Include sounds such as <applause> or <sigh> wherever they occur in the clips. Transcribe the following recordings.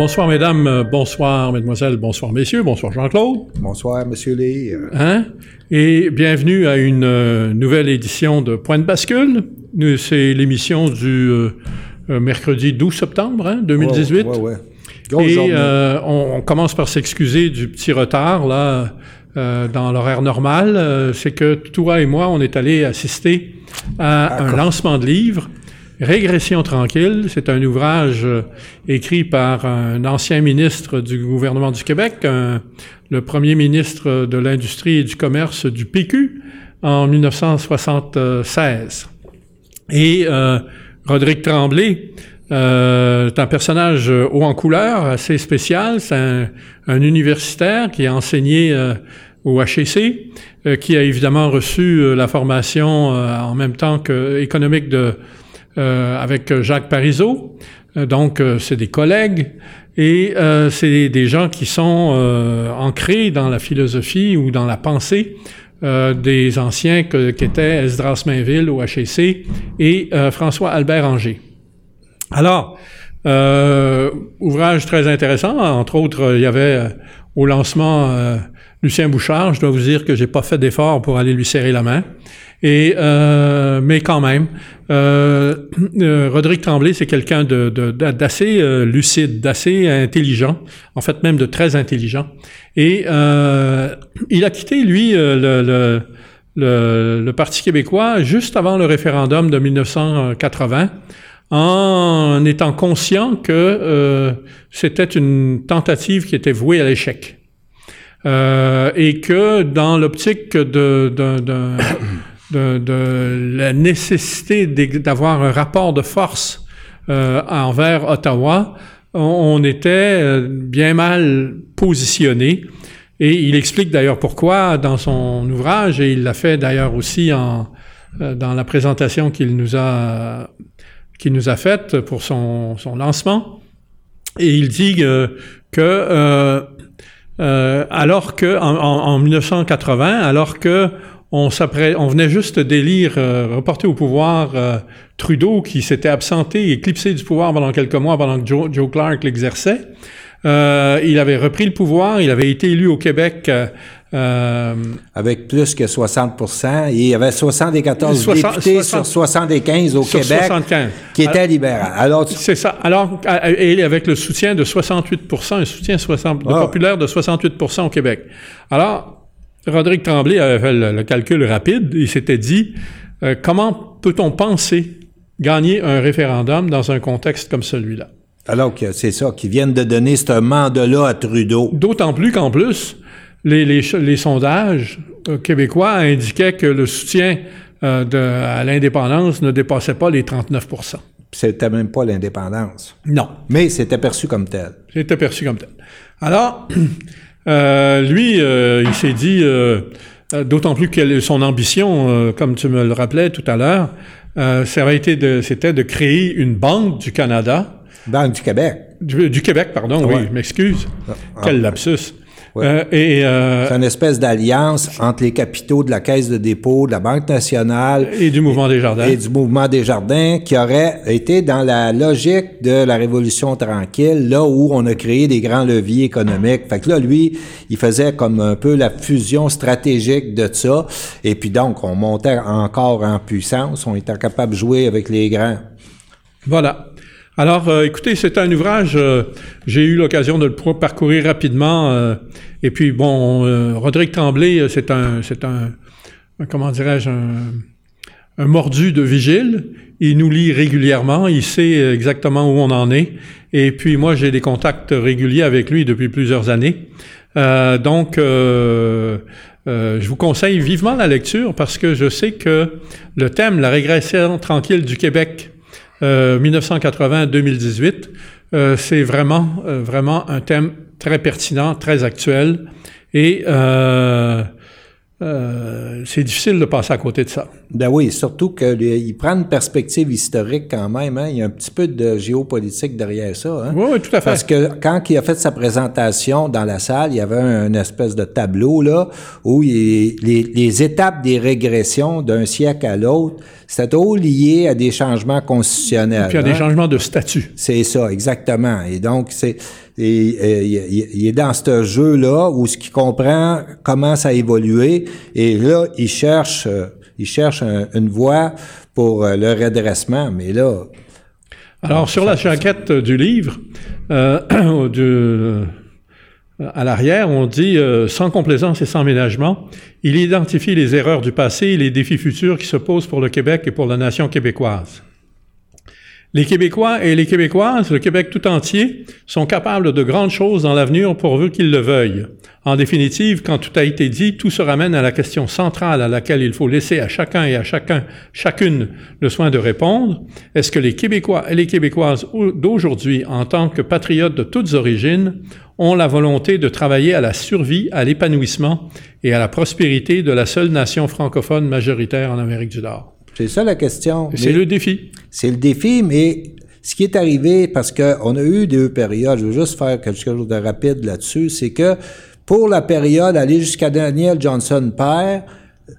Bonsoir mesdames, euh, bonsoir mesdemoiselles, bonsoir messieurs, bonsoir Jean-Claude. Bonsoir monsieur Lee. Hein? Et bienvenue à une euh, nouvelle édition de Point de bascule. Nous, C'est l'émission du euh, mercredi 12 septembre hein, 2018. Ouais, ouais. Et euh, on, on commence par s'excuser du petit retard là euh, dans l'horaire normal. Euh, C'est que toi et moi, on est allés assister à un D'accord. lancement de livre. Régression tranquille, c'est un ouvrage euh, écrit par un ancien ministre du gouvernement du Québec, le premier ministre de l'Industrie et du Commerce du PQ en 1976. Et euh, Roderick Tremblay euh, est un personnage haut en couleur, assez spécial. C'est un, un universitaire qui a enseigné euh, au HEC, euh, qui a évidemment reçu la formation en même temps que économique de avec Jacques Parizeau. Euh, donc, euh, c'est des collègues et euh, c'est des gens qui sont euh, ancrés dans la philosophie ou dans la pensée euh, des anciens que- qu'étaient Esdras Mainville au HEC et euh, François Albert Anger. Alors, euh, ouvrage très intéressant. Entre autres, euh, il y avait euh, au lancement euh, Lucien Bouchard. Je dois vous dire que j'ai pas fait d'effort pour aller lui serrer la main. Et euh, mais quand même, euh, <clears throat> euh, Roderick Tremblay, c'est quelqu'un de, d'assez euh, lucide, d'assez intelligent, en fait même de très intelligent. Et euh, il a quitté lui le, le, le, le Parti québécois juste avant le référendum de 1980 en étant conscient que euh, c'était une tentative qui était vouée à l'échec. Euh, et que dans l'optique d'un- de, la nécessité d'avoir un rapport de force euh, envers Ottawa, on, était euh, bien mal positionné. Et il explique d'ailleurs pourquoi dans son ouvrage, et il l'a fait d'ailleurs aussi euh, dans la présentation qu'il nous a a faite pour son, son lancement. Et il dit que alors que en- en 1980, alors que on, on venait juste d'élire, euh, reporter au pouvoir euh, Trudeau, qui s'était absenté, éclipsé du pouvoir pendant quelques mois, pendant que Joe, Joe Clark l'exerçait. Euh, il avait repris le pouvoir, il avait été élu au Québec euh, euh, Avec plus que 60 et il y avait 74 Soixante- députés soixante- sur 75 au sur Québec 75. qui étaient libéraux. Alors, tu- C'est ça. Alors, et avec le soutien de 68% un soutien 60, de Ah. populaire de 68 au Québec. Alors, Roderick Tremblay avait fait le, le calcul rapide. Il s'était dit, euh, comment peut-on penser gagner un référendum dans un contexte comme celui-là? alors que c'est ça, qu'ils viennent de donner ce mandat-là à Trudeau. D'autant plus qu'en plus, les, les, ch- les sondages euh, québécois indiquaient que le soutien euh, de, à l'indépendance ne dépassait pas les 39% C'était même pas l'indépendance. Non. Mais c'était perçu comme tel. C'était perçu comme tel. Alors, <clears throat> euh, lui, euh, il s'est dit, euh, d'autant plus que son ambition, comme tu me le rappelais tout à l'heure, ça avait été de, c'était de créer une banque du Canada, Banque du Québec. du, du Québec, pardon, oui, Ouais. je m'excuse. Ah, Quel ah, lapsus. Euh, et, euh, C'est une espèce d'alliance entre les capitaux de la Caisse de dépôt, de la Banque nationale et du mouvement des jardins. et du mouvement des jardins qui aurait été dans la logique de la Révolution tranquille, là où on a créé des grands leviers économiques. Fait que là, lui, il faisait comme un peu la fusion stratégique de ça. Et puis donc, on montait encore en puissance. On était capable de jouer avec les grands. Voilà. Alors, euh, écoutez, c'est un ouvrage, euh, j'ai eu l'occasion de le parcourir rapidement. euh, et puis, bon, Roderick Tremblay, c'est un, c'est un, comment dirais-je, un, un mordu de vigile. Il nous lit régulièrement, il sait exactement où on en est. Et puis, moi, j'ai des contacts réguliers avec lui depuis plusieurs années. Donc, je vous conseille vivement la lecture parce que je sais que le thème, la régression tranquille du Québec, 1980-2018, euh, c'est vraiment, euh, vraiment un thème très pertinent, très actuel. Et euh, euh, c'est difficile de passer à côté de ça. Ben oui, surtout qu'il prend une perspective historique quand même. Hein? Il y a un petit peu de géopolitique derrière ça. Hein? Oui, oui, tout à fait. Parce que quand il a fait sa présentation dans la salle, il y avait un, espèce de tableau là où il, les, les, étapes des régressions d'un siècle à l'autre, c'était tout lié à des changements constitutionnels. Et puis à des hein? changements de statut. C'est ça, exactement. Et donc, c'est et, il, est dans ce jeu-là où ce qui comprend comment ça a évolué. Et là, il cherche, euh, il cherche une voie pour euh, le redressement. Mais là. Alors, sur la jaquette du livre, <clears throat> euh, à l'arrière, on dit sans complaisance et sans ménagement, il identifie les erreurs du passé et les défis futurs qui se posent pour le Québec et pour la nation québécoise. Les Québécois et les Québécoises, le Québec tout entier, sont capables de grandes choses dans l'avenir pourvu qu'ils le veuillent. En définitive, quand tout a été dit, tout se ramène à la question centrale à laquelle il faut laisser à chacun et à chacun, chacune, le soin de répondre. Est-ce que les Québécois et les Québécoises d'aujourd'hui, en tant que patriotes de toutes origines, ont la volonté de travailler à la survie, à l'épanouissement et à la prospérité de la seule nation francophone majoritaire en Amérique du Nord? C'est ça la question. C'est le défi. C'est le défi, mais ce qui est arrivé, parce qu'on a eu deux périodes, je veux juste faire quelque chose de rapide là-dessus, c'est que pour la période aller jusqu'à Daniel Johnson père,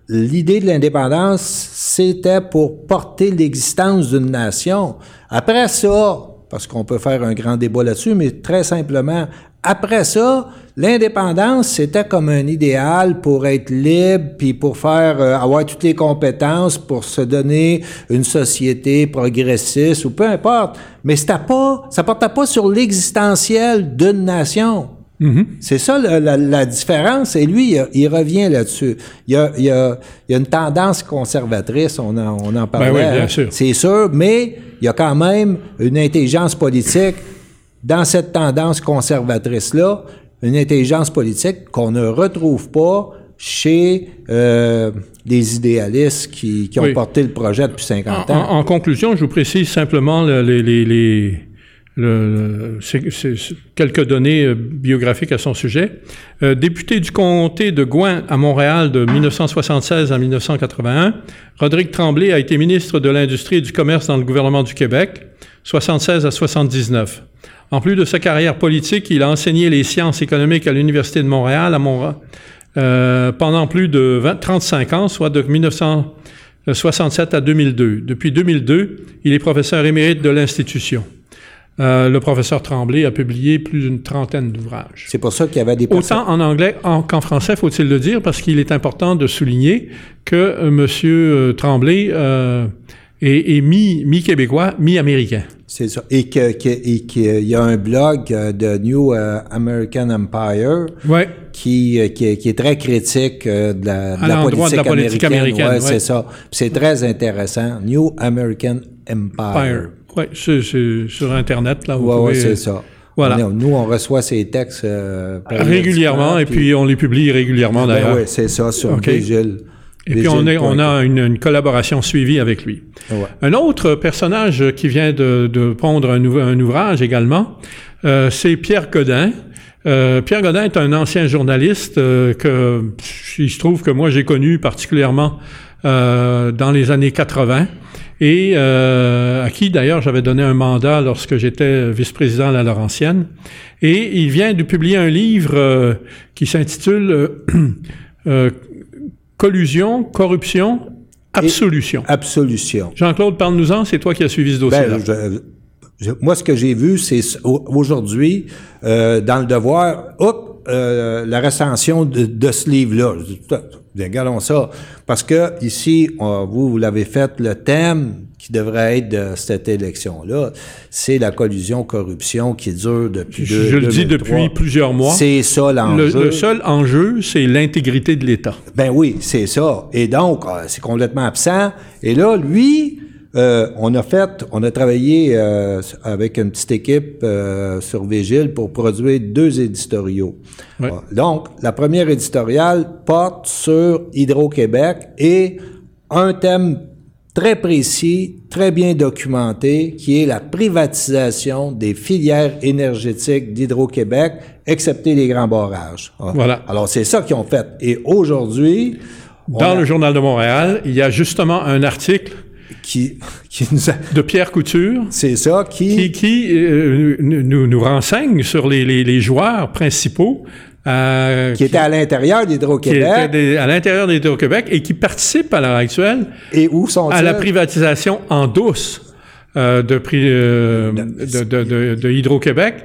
l'idée de l'indépendance, c'était pour porter l'existence d'une nation. Après ça, parce qu'on peut faire un grand débat là-dessus, mais très simplement, après ça, l'indépendance, c'était comme un idéal pour être libre, puis pour faire euh, avoir toutes les compétences pour se donner une société progressiste ou peu importe. Mais c'était pas, ça portait pas sur l'existentiel d'une nation. Mm-hmm. C'est ça la, différence. Et lui, il, revient là-dessus. Il y, a, il, a, il y a, une tendance conservatrice, on en, on en ben parlait. oui, bien sûr. C'est sûr, mais il y a quand même une intelligence politique dans cette tendance conservatrice-là, une intelligence politique qu'on ne retrouve pas chez euh, des idéalistes qui, qui ont porté le projet depuis 50 ans. En, conclusion, je vous précise simplement les, les, les le, quelques données euh, biographiques à son sujet. Euh, député du comté de Gouin à Montréal de 1976 à 1981, Rodrigue Tremblay a été ministre de l'Industrie et du Commerce dans le gouvernement du Québec, 76 à 79. En plus de sa carrière politique, il a enseigné les sciences économiques à l'Université de Montréal à Montréal euh, pendant plus de 20, 35 ans, soit de 1967 à 2002. Depuis 2002, il est professeur émérite de l'institution. Euh, le professeur Tremblay a publié plus d'une trentaine d'ouvrages. C'est pour ça qu'il y avait des Autant en anglais qu'en français, faut-il le dire, parce qu'il est important de souligner que euh, M. Euh, Tremblay est, mi-québécois, mi-américain. C'est ça. Et qu'il y a un blog euh, de New euh, American Empire ouais. qui, euh, qui, qui, est très critique de la, de la, politique, de la politique américaine. ouais, c'est ça. C'est très intéressant. New American Empire. Oui, sur Internet. là. Oui, ouais, c'est ça. Voilà. Nous, on reçoit ces textes régulièrement, et puis on les publie régulièrement ben d'ailleurs. oui, c'est ça, sur okay. Et puis on, est, on a une, collaboration suivie avec lui. Un autre personnage qui vient de, de pondre un, un, ouvrage également, euh, c'est Pierre Godin. Euh, Pierre Godin est un ancien journaliste euh, que il se trouve que moi j'ai connu particulièrement euh, dans les années 80 et à qui d'ailleurs j'avais donné un mandat lorsque j'étais vice-président à la Laurentienne. Et il vient de publier un livre qui s'intitule <clears throat> collusion, corruption, absolution. absolution. Jean-Claude, parle-nous-en, c'est toi qui as suivi ce dossier-là. Ben, moi, ce que j'ai vu, c'est aujourd'hui, euh, dans le devoir, hop, euh, la recension de, ce livre-là. Regardons ça. Parce que ici, vous, vous l'avez fait, le thème qui devrait être de cette élection-là, c'est la collusion corruption qui dure depuis Je, je le dis depuis plusieurs mois. C'est ça l'enjeu. Le, seul enjeu, c'est l'intégrité de l'État. Ben oui, c'est ça. Et donc, euh, c'est complètement absent. Et là, lui, euh, on a fait, on a travaillé euh, avec une petite équipe euh, sur Vigile pour produire deux éditoriaux. Donc, la première éditoriale porte sur Hydro-Québec et un thème très précis, très bien documenté, qui est la privatisation des filières énergétiques d'Hydro-Québec, excepté les grands barrages. Voilà. Alors, c'est ça qu'ils ont fait. Et aujourd'hui, Dans le Journal de Montréal, il y a justement un article qui, qui nous a- de Pierre Couture c'est ça, qui, qui, qui, euh, nous, nous renseigne sur les, les, les joueurs principaux euh, qui était à l'intérieur qui d'Hydro-Québec. étaient des- à l'intérieur d'Hydro-Québec et qui participent à l'heure actuelle Et où sont-ils? à la privatisation en douce euh, de, pri- euh, de, de, de- de Hydro-Québec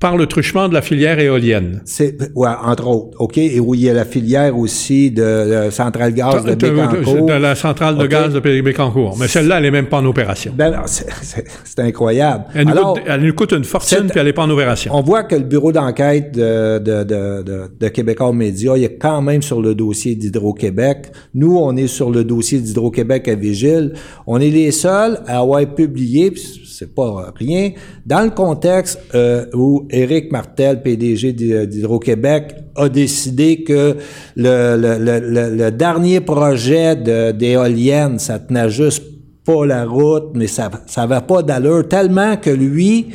par le truchement de la filière éolienne. C'est, ouais, entre autres, OK? Et où il y a la filière aussi de, de Centrale Gaz de De, Bécancour. de la centrale de gaz de Bécancourt. Mais celle-là, elle n'est même pas en opération. Ben non, <laughs> c'est, incroyable. Elle nous, Alors, coûte, elle nous coûte une fortune, puis elle n'est pas en opération. on voit que le bureau d'enquête de, de, de, de, de Québécois Média, il est quand même sur le dossier d'Hydro-Québec. Nous, on est sur le dossier d'Hydro-Québec à Vigile. On est les seuls à avoir publié, puis c'est pas rien, dans le contexte euh, où Éric Martel, PDG d'Hy- d'Hydro-Québec, a décidé que le, le, le, le- le dernier projet d'éolienne, ça tenait juste pas la route, mais ça ça va pas d'allure, tellement que lui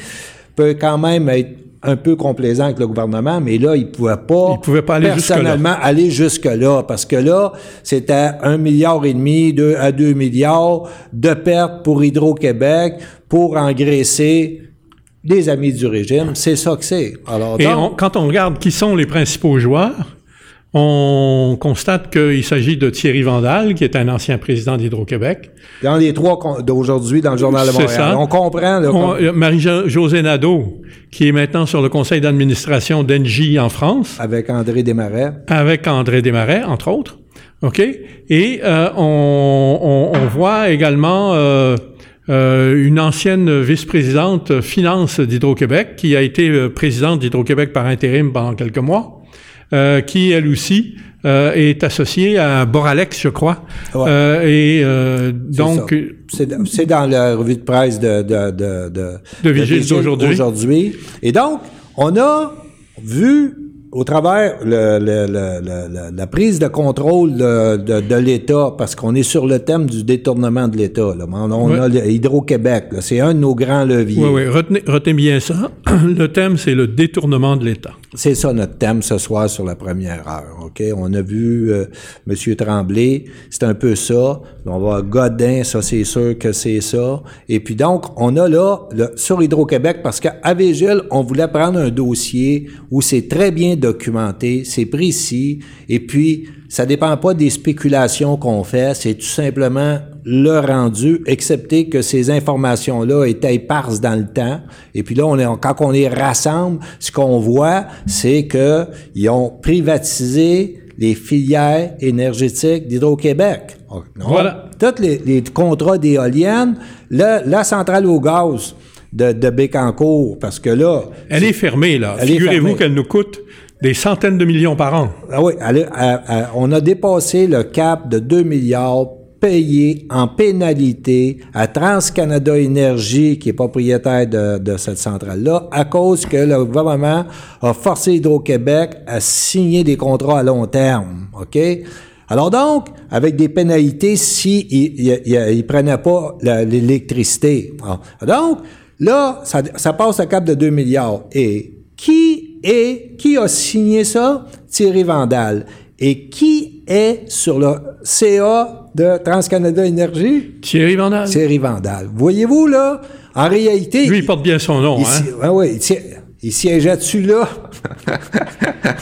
peut quand même être un peu complaisant avec le gouvernement, mais là, il pouvait pas, Il pouvait pas aller personnellement aller jusque-là, parce que là, c'était un milliard et demi, deux à deux milliards de pertes pour Hydro-Québec pour engraisser des amis du régime. C'est ça que c'est. Alors, Et donc, on- quand on regarde qui sont les principaux joueurs, on constate qu'il s'agit de Thierry Vandal, qui est un ancien président d'Hydro-Québec. dans les trois d'aujourd'hui, dans le Journal de C'est Montréal, ça. on comprend. qu'on- euh, Marie-Josée Nadeau, qui est maintenant sur le conseil d'administration d'Engie en France, avec André Desmarais. avec André Desmarais, entre autres. OK? Et euh, on, on- on voit également euh, euh, une ancienne vice-présidente finance d'Hydro-Québec, qui a été euh, présidente d'Hydro-Québec par intérim pendant quelques mois, euh, qui, elle aussi, euh, est associée à Boralex, je crois. Ouais. Euh, et euh, donc. C'est dans- la revue de presse de, de, de, de, De Vigile d'aujourd'hui. aujourd'hui. Et donc, on a vu au travers le- le- le- le- le- la prise de contrôle de, de- de l'État, parce qu'on est sur le thème du détournement de l'État. là. On, a Hydro-Québec, là. c'est un de nos grands leviers. oui, oui, retenez, retenez bien ça. <clears throat> Le thème, c'est le détournement de l'État. C'est ça notre thème ce soir sur la première heure. Ok, on a vu euh, Monsieur Tremblay, c'est un peu ça. On va Godin, ça c'est sûr que c'est ça. Et puis donc on a là sur Hydro-Québec parce qu'à Végile on voulait prendre un dossier où c'est très bien documenté, c'est précis, et puis ça dépend pas des spéculations qu'on fait, c'est tout simplement le rendu, excepté que ces informations-là étaient éparses dans le temps. Et puis là, on est, quand on les rassemble, ce qu'on voit, c'est que ils ont privatisé les filières énergétiques d'Hydro-Québec. Donc, Voilà. Tous les, les contrats d'éoliennes, la, la centrale au gaz de, de Bécancourt, parce que là, Elle est fermée, là. Est Figurez-vous qu'elle nous coûte des centaines de millions par an. Ah oui, on a dépassé le cap de 2 milliards payés en pénalité à TransCanada Énergie, qui est propriétaire de, cette centrale-là, à cause que le gouvernement a forcé Hydro-Québec à signer des contrats à long terme. OK? Alors donc, avec des pénalités si il ne prenaient pas l'électricité. Donc, là, ça, ça passe le cap de 2 milliards. Et qui est, qui a signé ça? Thierry Vandal. Et qui est sur le CA de TransCanada Énergie? Thierry Vandal. Thierry Vandal. Voyez-vous, là, en réalité... Lui, il porte bien son nom, il, hein? ouais, il, si- il siégeait dessus là? <laughs>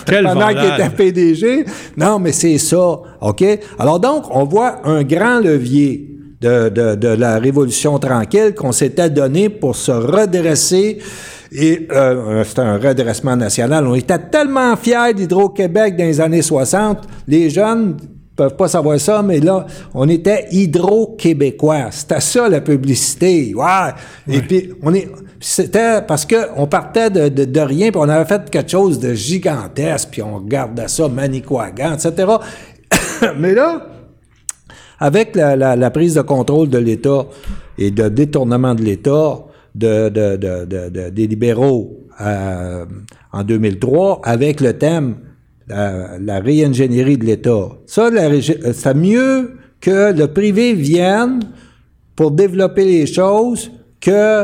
Quel pendant qu'il était PDG. Non, mais c'est ça, OK? Alors donc, on voit un grand levier de, de, de la Révolution tranquille qu'on s'était donné pour se redresser. Et euh, c'était un redressement national. On était tellement fiers d'Hydro-Québec dans les années 60. Les jeunes peuvent pas savoir ça, mais là, on était hydro-québécois. C'était ça, la publicité. Ouais. Et puis, on est... C'était parce que on partait de, de, de rien, puis on avait fait quelque chose de gigantesque, puis on regardait ça, Manicouagan, etc. <coughs> mais là, avec la, la- la prise de contrôle de l'État et de détournement de l'État de, de- de- de- de- des libéraux euh, en 2003, avec le thème euh, la réingénierie de l'État, ça, régi- euh, c'est mieux que le privé vienne pour développer les choses que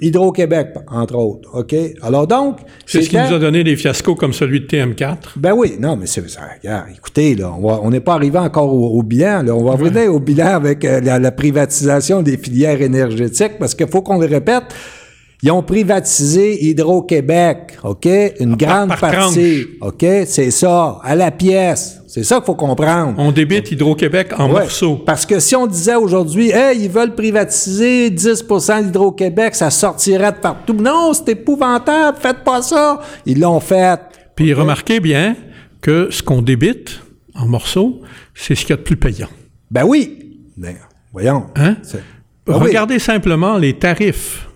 Hydro-Québec, entre autres. OK? Alors donc. C'est ce qui nous a donné des fiascos comme celui de TM4. Ben oui, non, mais c'est ça. Regarde, écoutez, là, on n'est pas arrivé encore au, bilan. Là. On va revenir au bilan avec euh, la, la, privatisation des filières énergétiques parce qu'il faut qu'on le répète. Ils ont privatisé Hydro-Québec, OK? Une grande partie, OK? C'est ça, à la pièce. C'est ça qu'il faut comprendre. On débite Hydro-Québec en morceaux. Parce que si on disait aujourd'hui, hey, ils veulent privatiser 10% d'Hydro-Québec, ça sortirait de partout. Non, c'est épouvantable, faites pas ça. Ils l'ont fait. Puis remarquez bien que ce qu'on débite en morceaux, c'est ce qu'il y a de plus payant. Ben oui. Ben, voyons. Hein? Ben Regardez simplement les tarifs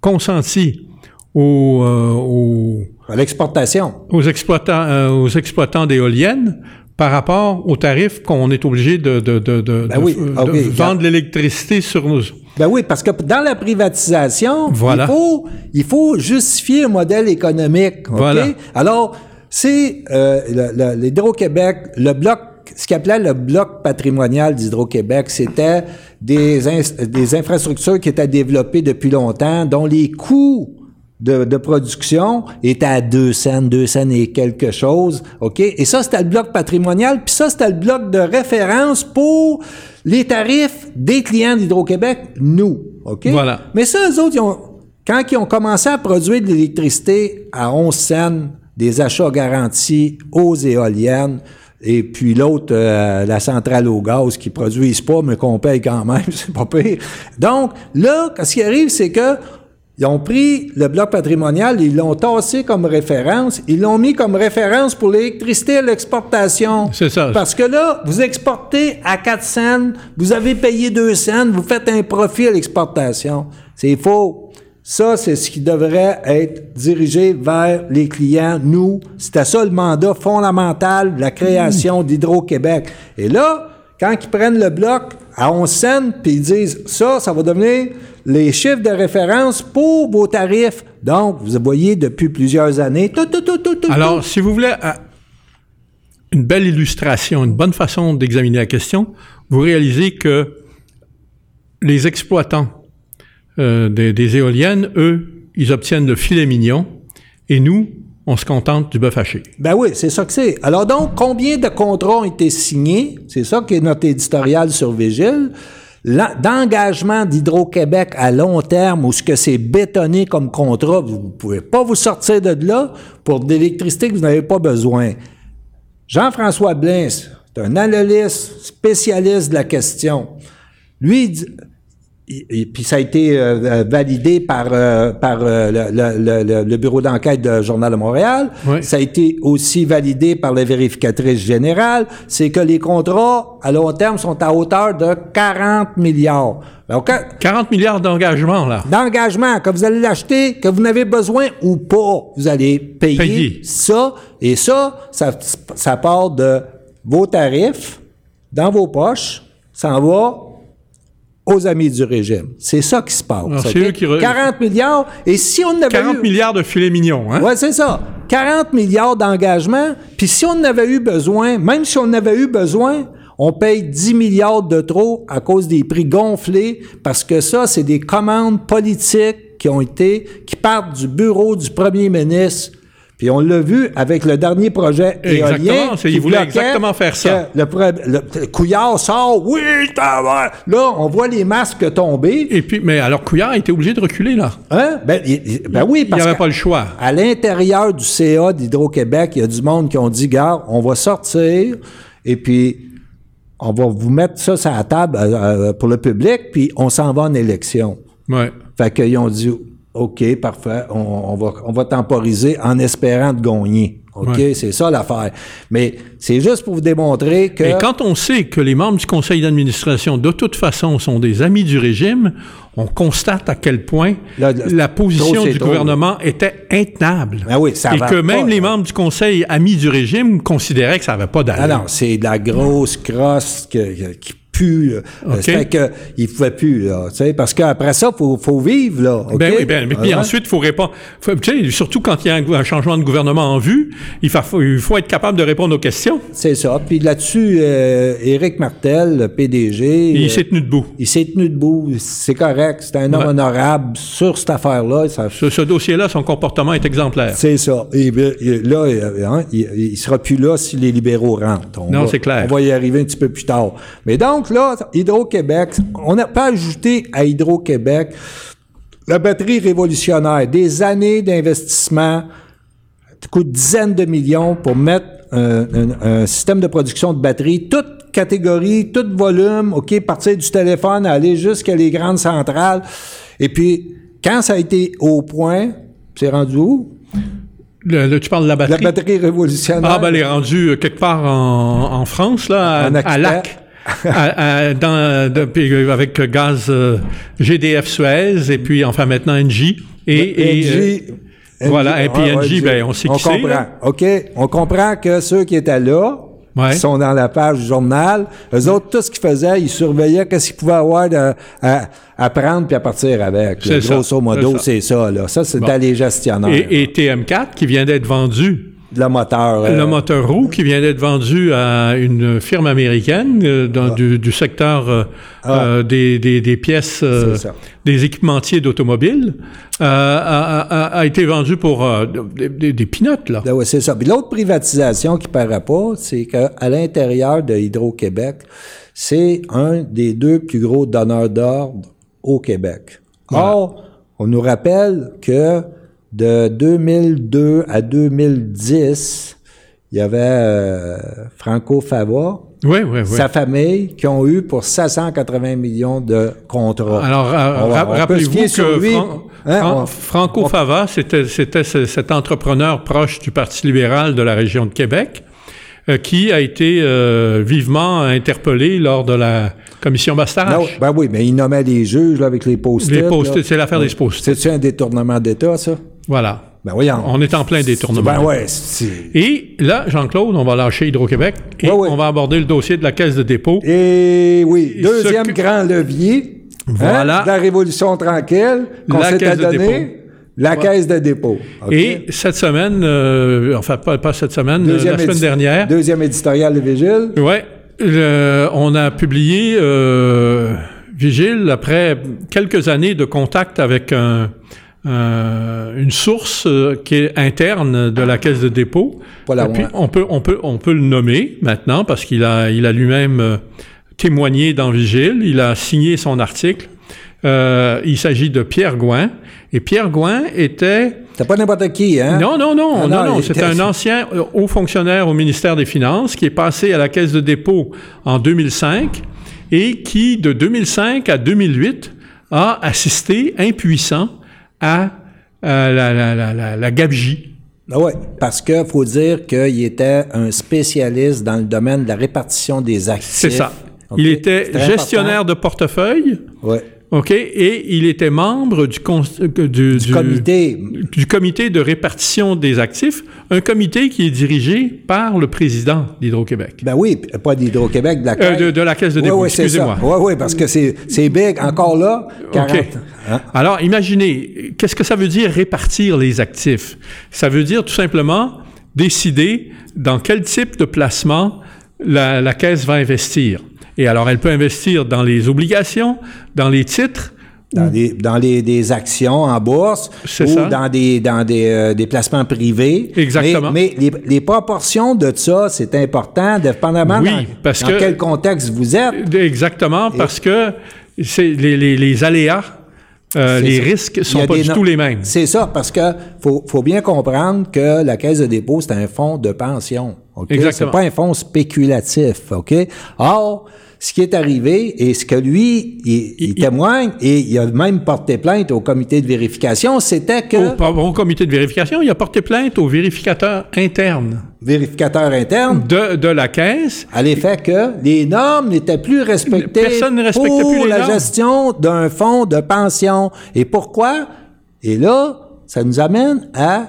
consenti aux, euh, à l'exportation. Aux exploitants, euh, aux exploitants d'éoliennes par rapport aux tarifs qu'on est obligé de, de, de, de, ben ah vendre l'électricité sur nous. Ben oui, parce que dans la privatisation, il, faut, il faut justifier un modèle économique. Voilà. Alors, c'est euh, l'Hydro-Québec, le bloc ce qu'il appelait le bloc patrimonial d'Hydro-Québec, c'était des, des infrastructures qui étaient développées depuis longtemps, dont les coûts de, de, production étaient à deux cents, deux cents et quelque chose, OK? Et ça, c'était le bloc patrimonial, puis ça, c'était le bloc de référence pour les tarifs des clients d'Hydro-Québec, nous, OK? Voilà. Mais ça, eux autres, ils ont, quand ils ont commencé à produire de l'électricité à 11 cents, des achats garantis aux éoliennes, et puis l'autre, euh, la centrale au gaz qui produisent pas, mais qu'on paye quand même, <laughs> c'est pas pire. Donc, là, ce qui arrive, c'est que ils ont pris le bloc patrimonial, ils l'ont tassé comme référence, ils l'ont mis comme référence pour l'électricité à l'exportation. C'est ça. Parce que là, vous exportez à 4 cents, vous avez payé 2 cents, vous faites un profit à l'exportation. C'est faux. Ça, c'est ce qui devrait être dirigé vers les clients. Nous, c'était ça le mandat fondamental de la création d'Hydro-Québec. Et là, quand ils prennent le bloc à 11 cents, puis ils disent, ça, ça va devenir les chiffres de référence pour vos tarifs. Donc, vous voyez, depuis plusieurs années, tout, tout, tout, tout, tout. Alors, si vous voulez euh, une belle illustration, une bonne façon d'examiner la question, vous réalisez que les exploitants euh, des, éoliennes, eux, ils obtiennent le filet mignon et nous, on se contente du bœuf haché. Ben oui, c'est ça que c'est. Alors donc, combien de contrats ont été signés? C'est ça qui est notre éditorial sur Vigile. D'engagement d'Hydro-Québec à long terme, où ce que c'est bétonné comme contrat, vous ne pouvez pas vous sortir de là pour de l'électricité que vous n'avez pas besoin. Jean-François Blins, c'est un analyste spécialiste de la question. Lui, dit, et, puis ça a été euh, euh, validé par, euh, par le, le, bureau d'enquête du Journal de Montréal. Ça a été aussi validé par la vérificatrice générale. C'est que les contrats à long terme sont à hauteur de 40 milliards. 40 milliards d'engagement, là. D'engagement, que vous allez l'acheter, que vous n'avez besoin ou pas, vous allez payer, ça. Et ça, ça, ça part de vos tarifs dans vos poches, ça en va aux amis du régime. C'est ça qui se passe. 40 milliards. Et si on avait 40 milliards de filets mignons, hein? Oui, c'est ça. 40 milliards d'engagement. Puis si on avait eu besoin, même si on avait eu besoin, on paye 10 milliards de trop à cause des prix gonflés, parce que ça, c'est des commandes politiques qui ont été, qui partent du bureau du premier ministre puis on l'a vu avec le dernier projet éolien. Exactement, il voulait exactement faire ça. Le, le, Couillard sort, oui, là, on voit les masques tomber. Et puis, mais alors Couillard a été obligé de reculer, là. Hein? Ben, ben oui, parce Il n'y avait pas le choix. À l'intérieur du CA d'Hydro-Québec, il y a du monde qui ont dit, gars, on va sortir, et puis on va vous mettre ça sur la table euh, euh, pour le public, puis on s'en va en élection. Ouais. Fait qu'ils ont dit, OK, parfait. On, va, on va temporiser en espérant de gagner. OK, c'est ça l'affaire. Mais c'est juste pour vous démontrer que... Et quand on sait que les membres du conseil d'administration, de toute façon, sont des amis du régime, on constate à quel point la position du gouvernement était intenable. Ben oui, ça Et que même les membres du conseil amis du régime considéraient que ça n'avait pas d'allure. Ah non, c'est de la grosse crosse qui plus. là. OK. Ça fait que il pouvait plus, là. Tu sais, parce qu'après ça, faut, faut vivre, là. Ben oui, ben, mais puis Ouais. ensuite, il faut répondre. faut- tu sais, surtout quand il y a un, changement de gouvernement en vue, il faut, il faut être capable de répondre aux questions. C'est ça. Puis là-dessus, euh, Éric Martel, le PDG. Il euh, s'est tenu debout. il s'est tenu debout. C'est correct. C'est un homme Ouais. honorable sur cette affaire-là. Ça, Ce, ce dossier-là, son comportement est exemplaire. C'est ça. Et là, euh, hein, il, il sera plus là si les libéraux rentrent. On Non, c'est clair. On va y arriver un petit peu plus tard. Mais donc, là, Hydro-Québec, on n'a pas ajouté à Hydro-Québec la batterie révolutionnaire, des années d'investissement, ça coûte dizaines de millions pour mettre un, un- un système de production de batteries, toute catégorie, tout volume, OK, partir du téléphone, aller jusqu'à les grandes centrales. Et puis, quand ça a été au point, c'est rendu où? Le- le- tu parles de la La batterie? batterie révolutionnaire. Ah, ben, elle est rendue euh, quelque part en, en France, là, à, En à. Lac. <laughs> À- à- dans, de- puis, euh, avec gaz euh, GDF Suez et puis enfin maintenant NJ. Et, et, euh, NJ, voilà, et puis ah, ouais, ben, on sait qui c'est, comprend. là. OK. On comprend que ceux qui étaient là, Ouais. qui sont dans la page du journal, eux autres, tout ce qu'ils faisaient, ils surveillaient qu'est-ce qu'ils pouvaient avoir de- à, à prendre puis à partir avec. là. C'est ça, Grosso modo, c'est c'est ça. là. Ça, c'était Bon. les gestionnaires. et, et TM4 qui vient d'être vendu. Le moteur. euh, Le moteur roue qui vient d'être vendu à une firme américaine euh, dans, du, du secteur euh, Ah. euh, des, des, des pièces, euh, des équipementiers d'automobiles, euh, a, a- a été vendu pour des, des, peanuts, là. Ben ouais, c'est ça. Puis l'autre privatisation qui paraît pas, c'est qu'à l'intérieur de Hydro-Québec, c'est un des deux plus gros donneurs d'ordre au Québec. Or, on nous rappelle que de 2002 à 2010, il y avait euh, Franco Fava, Oui, oui, oui. sa famille, qui ont eu pour 580 millions de contrats. Alors, euh, ra- rappelez-vous que lui. Fran- Hein, Fran- on- Franco Fava, c'était, c'était ce- cet entrepreneur proche du Parti libéral de la région de Québec, euh, qui a été euh, vivement interpellé lors de la commission Bastarache. Non, ben oui, mais il nommait les juges là, avec les post-it. Les post-it, là. c'est l'affaire des post-it. C'est-tu un détournement d'État, ça? Voilà. Ben voyons. On est en plein détournement. Ben ouais. Et là, Jean-Claude, on va lâcher Hydro-Québec et Ouais, ouais. on va aborder le dossier de la Caisse de dépôt. Et oui, deuxième grand levier hein, Voilà. de la Révolution tranquille qu'on La s'était Caisse de donné, dépôt. la Caisse de dépôt. Et cette semaine, euh, enfin pas, pas cette semaine, euh, la semaine dernière, Deuxième éditorial de Vigile. Le- on a publié euh, Vigile après quelques années de contact avec un- un- une source euh, qui est interne de la caisse de dépôt. Voilà, Et puis, on peut on peut on peut le nommer maintenant parce qu'il a il a lui-même euh, témoigné dans Vigile, il a signé son article. Euh, il s'agit de Pierre Gouin et Pierre Gouin était C'est pas n'importe qui, hein? non, non, non, Ah non, non, C'est était- un ancien euh, haut fonctionnaire au ministère des Finances qui est passé à la Caisse de dépôt en 2005 et qui, de 2005 à 2008, a assisté impuissant à, à la, la, la, la, la gabegie. Ah ouais, parce que faut dire qu'il était un spécialiste dans le domaine de la répartition des actifs. C'est ça. Il était gestionnaire de portefeuille. Ouais. OK, et il était membre du, du, Du comité. du comité de répartition des actifs, un comité qui est dirigé par le président d'Hydro-Québec. Ben oui, pas d'Hydro-Québec, de la Euh, de, de la Caisse de Oui, dépôt, oui, c'est excusez-moi. Oui, oui, parce que c'est, c'est big. Encore là, 40. OK. hein? Alors, imaginez, qu'est-ce que ça veut dire répartir les actifs? Ça veut dire tout simplement décider dans quel type de placement la, la Caisse va investir. Et alors, elle peut investir dans les obligations, dans les titres, Dans, dans les, des actions en bourse ou ça. dans des, dans des, euh, des placements privés. Exactement. Mais, mais les, les proportions de ça, c'est important, dépendamment Oui, dans, parce dans que- quel contexte vous êtes. exactement, parce que c'est les, les, les aléas, euh, les ça. risques sont pas du no- tout les mêmes. C'est ça, parce que faut, faut bien comprendre que la caisse de dépôt, c'est un fonds de pension. OK? Exactement. C'est pas un fonds spéculatif. OK? Or, ce qui est arrivé et ce que lui, il, il témoigne et il a même porté plainte au comité de vérification, c'était que Au, comité de vérification, il a porté plainte au vérificateur interne vérificateur interne de, de la Caisse à l'effet que les normes n'étaient plus respectées Personne ne respectait pour plus les la normes. gestion d'un fonds de pension. Et pourquoi? Et là, ça nous amène à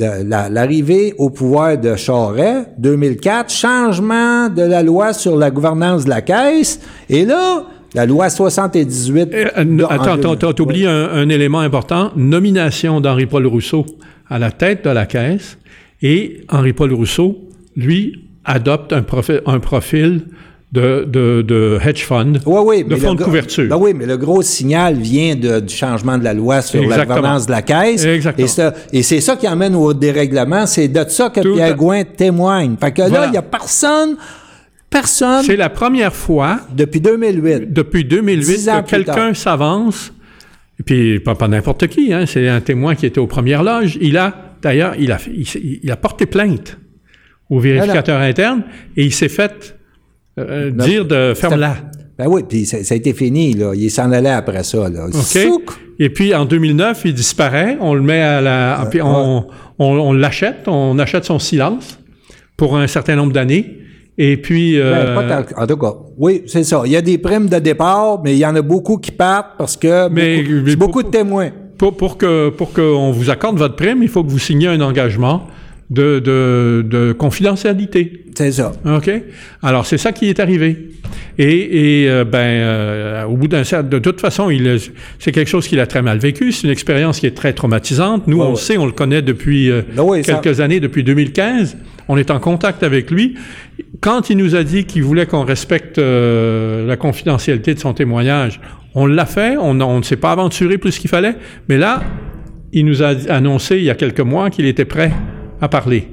l'arrivée au pouvoir de Charest, 2004, changement de la loi sur la gouvernance de la Caisse, et là, la loi 78... Euh, attends, t'as oublié un, élément important, nomination d'Henri-Paul Rousseau à la tête de la Caisse, et Henri-Paul Rousseau, lui, adopte un profil, un profil de, de, de, hedge fund, de fonds de couverture. Ben oui, mais le gros signal vient de, du changement de la loi sur la gouvernance de la Caisse. Exactement. Et, c'est ça qui amène au dérèglement. C'est de ça que Pierre Gouin témoigne. Fait que là, il n'y a personne... Personne. C'est la première fois. Depuis 2008. Depuis 2008 que quelqu'un s'avance. Et puis, pas, pas n'importe qui, hein, c'est un témoin qui était aux premières loges. Il a, d'ailleurs, il a, il, a porté plainte au vérificateur interne et il s'est fait euh, dire de là. Ben oui, puis ça, a été fini, là. Il s'en allait après ça, là. Et puis en 2009, il disparaît. On le met à la. puis on, on, l'achète, on achète son silence pour un certain nombre d'années. Et puis. Euh, ben, en tout cas, oui, c'est ça. Il y a des primes de départ, mais il y en a beaucoup qui partent parce que mais, beaucoup, beaucoup de témoins. Pour, pour que pour qu'on vous accorde votre prime, il faut que vous signiez un engagement de, de, de confidentialité. C'est ça. OK? Alors, c'est ça qui est arrivé. Et, et euh, ben, euh, au bout d'un certain... De toute façon, il, c'est quelque chose qu'il a très mal vécu. C'est une expérience qui est très traumatisante. Nous, on le sait, on le connaît depuis euh, ben quelques années, depuis 2015. On est en contact avec lui. Quand il nous a dit qu'il voulait qu'on respecte la confidentialité de son témoignage, on l'a fait. On, on ne s'est pas aventuré plus qu'il fallait. Mais là, il nous a annoncé il y a quelques mois qu'il était prêt à parler.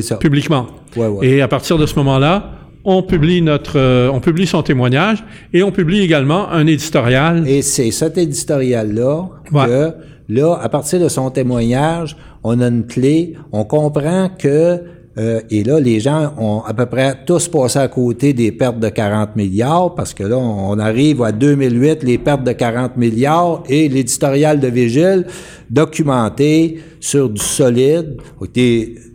Ça. Publiquement. Ouais, ouais. Et à partir de ce moment-là, on publie notre, euh, on publie son témoignage et on publie également un éditorial. Et c'est cet éditorial-là que, là, à partir de son témoignage, on a une clé, on comprend que euh, et là, les gens ont à peu près tous passé à côté des pertes de 40 milliards, parce que là, on arrive à 2008, les pertes de 40 milliards, et l'éditorial de Vigile documenté sur du solide,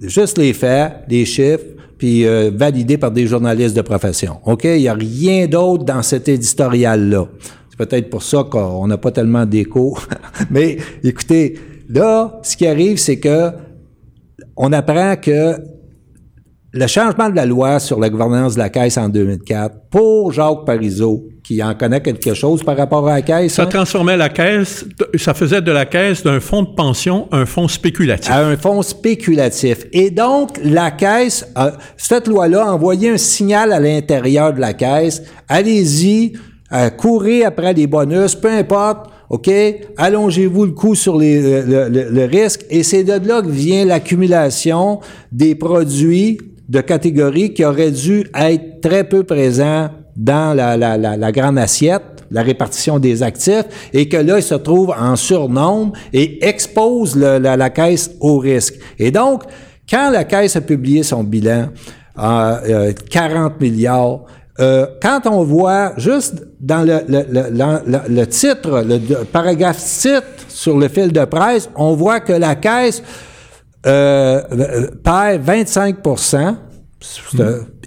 juste les faits, les chiffres, puis euh, validé par des journalistes de profession. OK? Il n'y a rien d'autre dans cet éditorial-là. C'est peut-être pour ça qu'on n'a pas tellement d'écho. <laughs> Mais écoutez, là, ce qui arrive, c'est que on apprend que le changement de la loi sur la gouvernance de la Caisse en 2004, pour Jacques Parizeau, qui en connaît quelque chose par rapport à la Caisse. Ça hein? transformait la Caisse, ça faisait de la Caisse d'un fonds de pension un fonds spéculatif. À un fonds spéculatif. Et donc, la Caisse, cette loi-là envoyait un signal à l'intérieur de la Caisse. Allez-y, euh, courez après les bonus, peu importe. OK? Allongez-vous le coût sur les, le, le risque. Et c'est de là que vient l'accumulation des produits de catégories qui auraient dû être très peu présents dans la, la, la, grande assiette, la répartition des actifs, et que là, ils se trouvent en surnombre et exposent la, la, caisse au risque. Et donc, quand la caisse a publié son bilan, euh, 40 euh, milliards, euh, quand on voit juste dans le, le, le, le titre, le, paragraphe titre sur le fil de presse, on voit que la caisse euh, perd 25%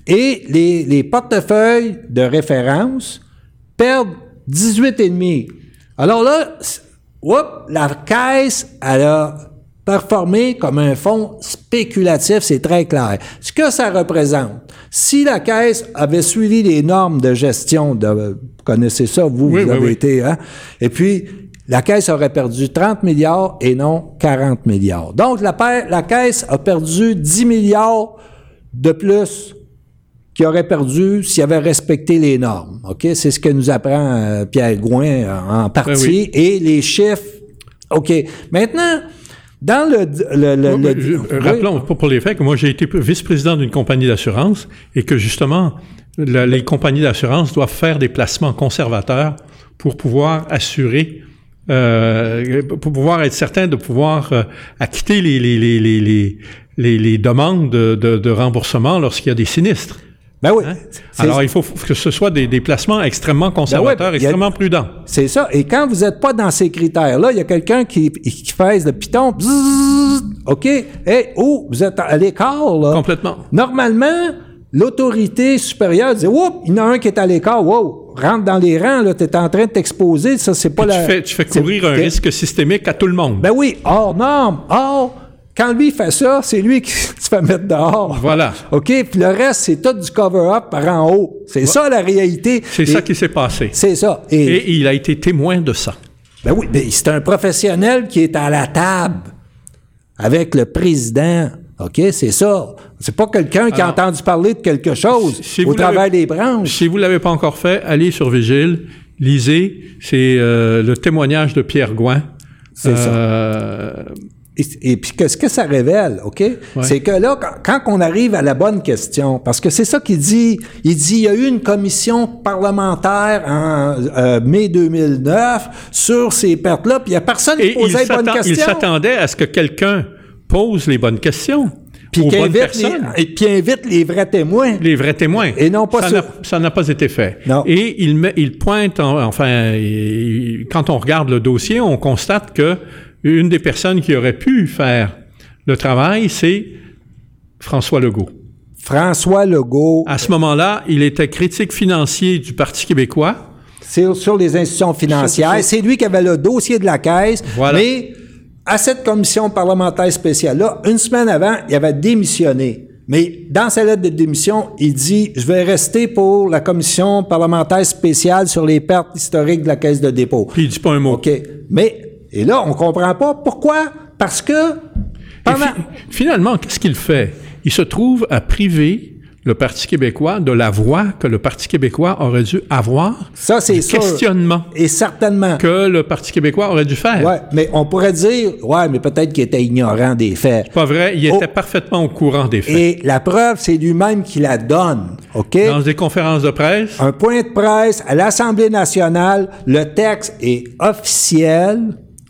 et les, les, portefeuilles de référence perdent 18,5. Alors là, la caisse, elle a performé comme un fonds spéculatif, c'est très clair. Ce que ça représente, si la caisse avait suivi les normes de gestion, de, vous connaissez ça, vous, vous avez été, hein? Et puis, la Caisse aurait perdu 30 milliards et non 40 milliards. Donc, la, la Caisse a perdu 10 milliards de plus qu'il aurait perdu s'il avait respecté les normes. OK? C'est ce que nous apprend euh, Pierre Gouin euh, en ben partie. Et les chiffres. OK. Maintenant, dans le. le, rappelons pour, les faits que moi, j'ai été vice-président d'une compagnie d'assurance et que justement, les compagnies d'assurance doivent faire des placements conservateurs pour pouvoir assurer euh, pour pouvoir être certain de pouvoir euh, acquitter les, les, les, les, les, les demandes de, de, de remboursement lorsqu'il y a des sinistres. Ben oui. Hein? Alors, il faut que ce soit des, des placements extrêmement ben conservateurs, extrêmement prudents. C'est ça. Et quand vous n'êtes pas dans ces critères-là, il y a quelqu'un qui, qui fait le piton, OK, hey, oh, vous êtes à l'écart, là. Complètement. Normalement, l'autorité supérieure dit, oups, il y en a un qui est à l'écart, wow, rentre dans les rangs, là, tu es en train de t'exposer, ça, c'est pas la... Tu fais, tu fais courir un risque systémique à tout le monde. Ben oui, hors norme, hors quand lui fait ça, c'est lui qui <laughs> se fait mettre dehors. Voilà. OK? Puis le reste, c'est tout du cover-up par en haut. C'est ça la réalité. C'est ça qui s'est passé. C'est ça. Et, Et il a été témoin de ça. ben oui, c'est un professionnel qui est à la table avec le président. OK? C'est ça. C'est pas quelqu'un qui a entendu parler de quelque chose si au travers des branches. Si vous ne l'avez pas encore fait, allez sur Vigile, lisez. C'est euh, le témoignage de Pierre Gouin. C'est ça. Euh, Et, et puis, qu'est-ce que ça révèle, OK? C'est que là, quand, quand on arrive à la bonne question, parce que c'est ça qu'il dit, il dit, il y a eu une commission parlementaire en euh, mai 2009 sur ces pertes-là, puis il n'y a personne qui Et posait les bonnes s'attend- il s'attendait à ce que quelqu'un pose les bonnes questions Puis aux bonnes les, et puis invite les vrais témoins. les vrais témoins. Et non pas ça n'a- ça n'a pas été fait. Non. Et il, met- il pointe, en- enfin, il- quand on regarde le dossier, on constate que une des personnes qui aurait pu faire le travail, c'est François Legault. François Legault, À ce moment-là, il était critique financier du Parti québécois. c'est sur les institutions financières. Sur- C'est lui qui avait le dossier de la caisse. Voilà. Mais à cette commission parlementaire spéciale-là, une semaine avant, il avait démissionné. Mais dans sa lettre de démission, il dit Je vais rester pour la commission parlementaire spéciale sur les pertes historiques de la caisse de dépôt. Puis il dit pas un mot. OK. Mais, et là, on comprend pas pourquoi. Parce que Et pendant. fi- finalement, qu'est-ce qu'il fait? Il se trouve à priver le Parti québécois de la voix que le Parti québécois aurait dû avoir, Ça, c'est sûr. questionnement Et certainement. que le Parti québécois aurait dû faire. Ouais, mais on pourrait dire, ouais, mais peut-être qu'il était ignorant des faits. Pas vrai, il Oh. était parfaitement au courant des faits. Et la preuve, c'est lui-même qui la donne. OK? Dans des conférences de presse, Un point de presse à l'Assemblée nationale, le texte est officiel.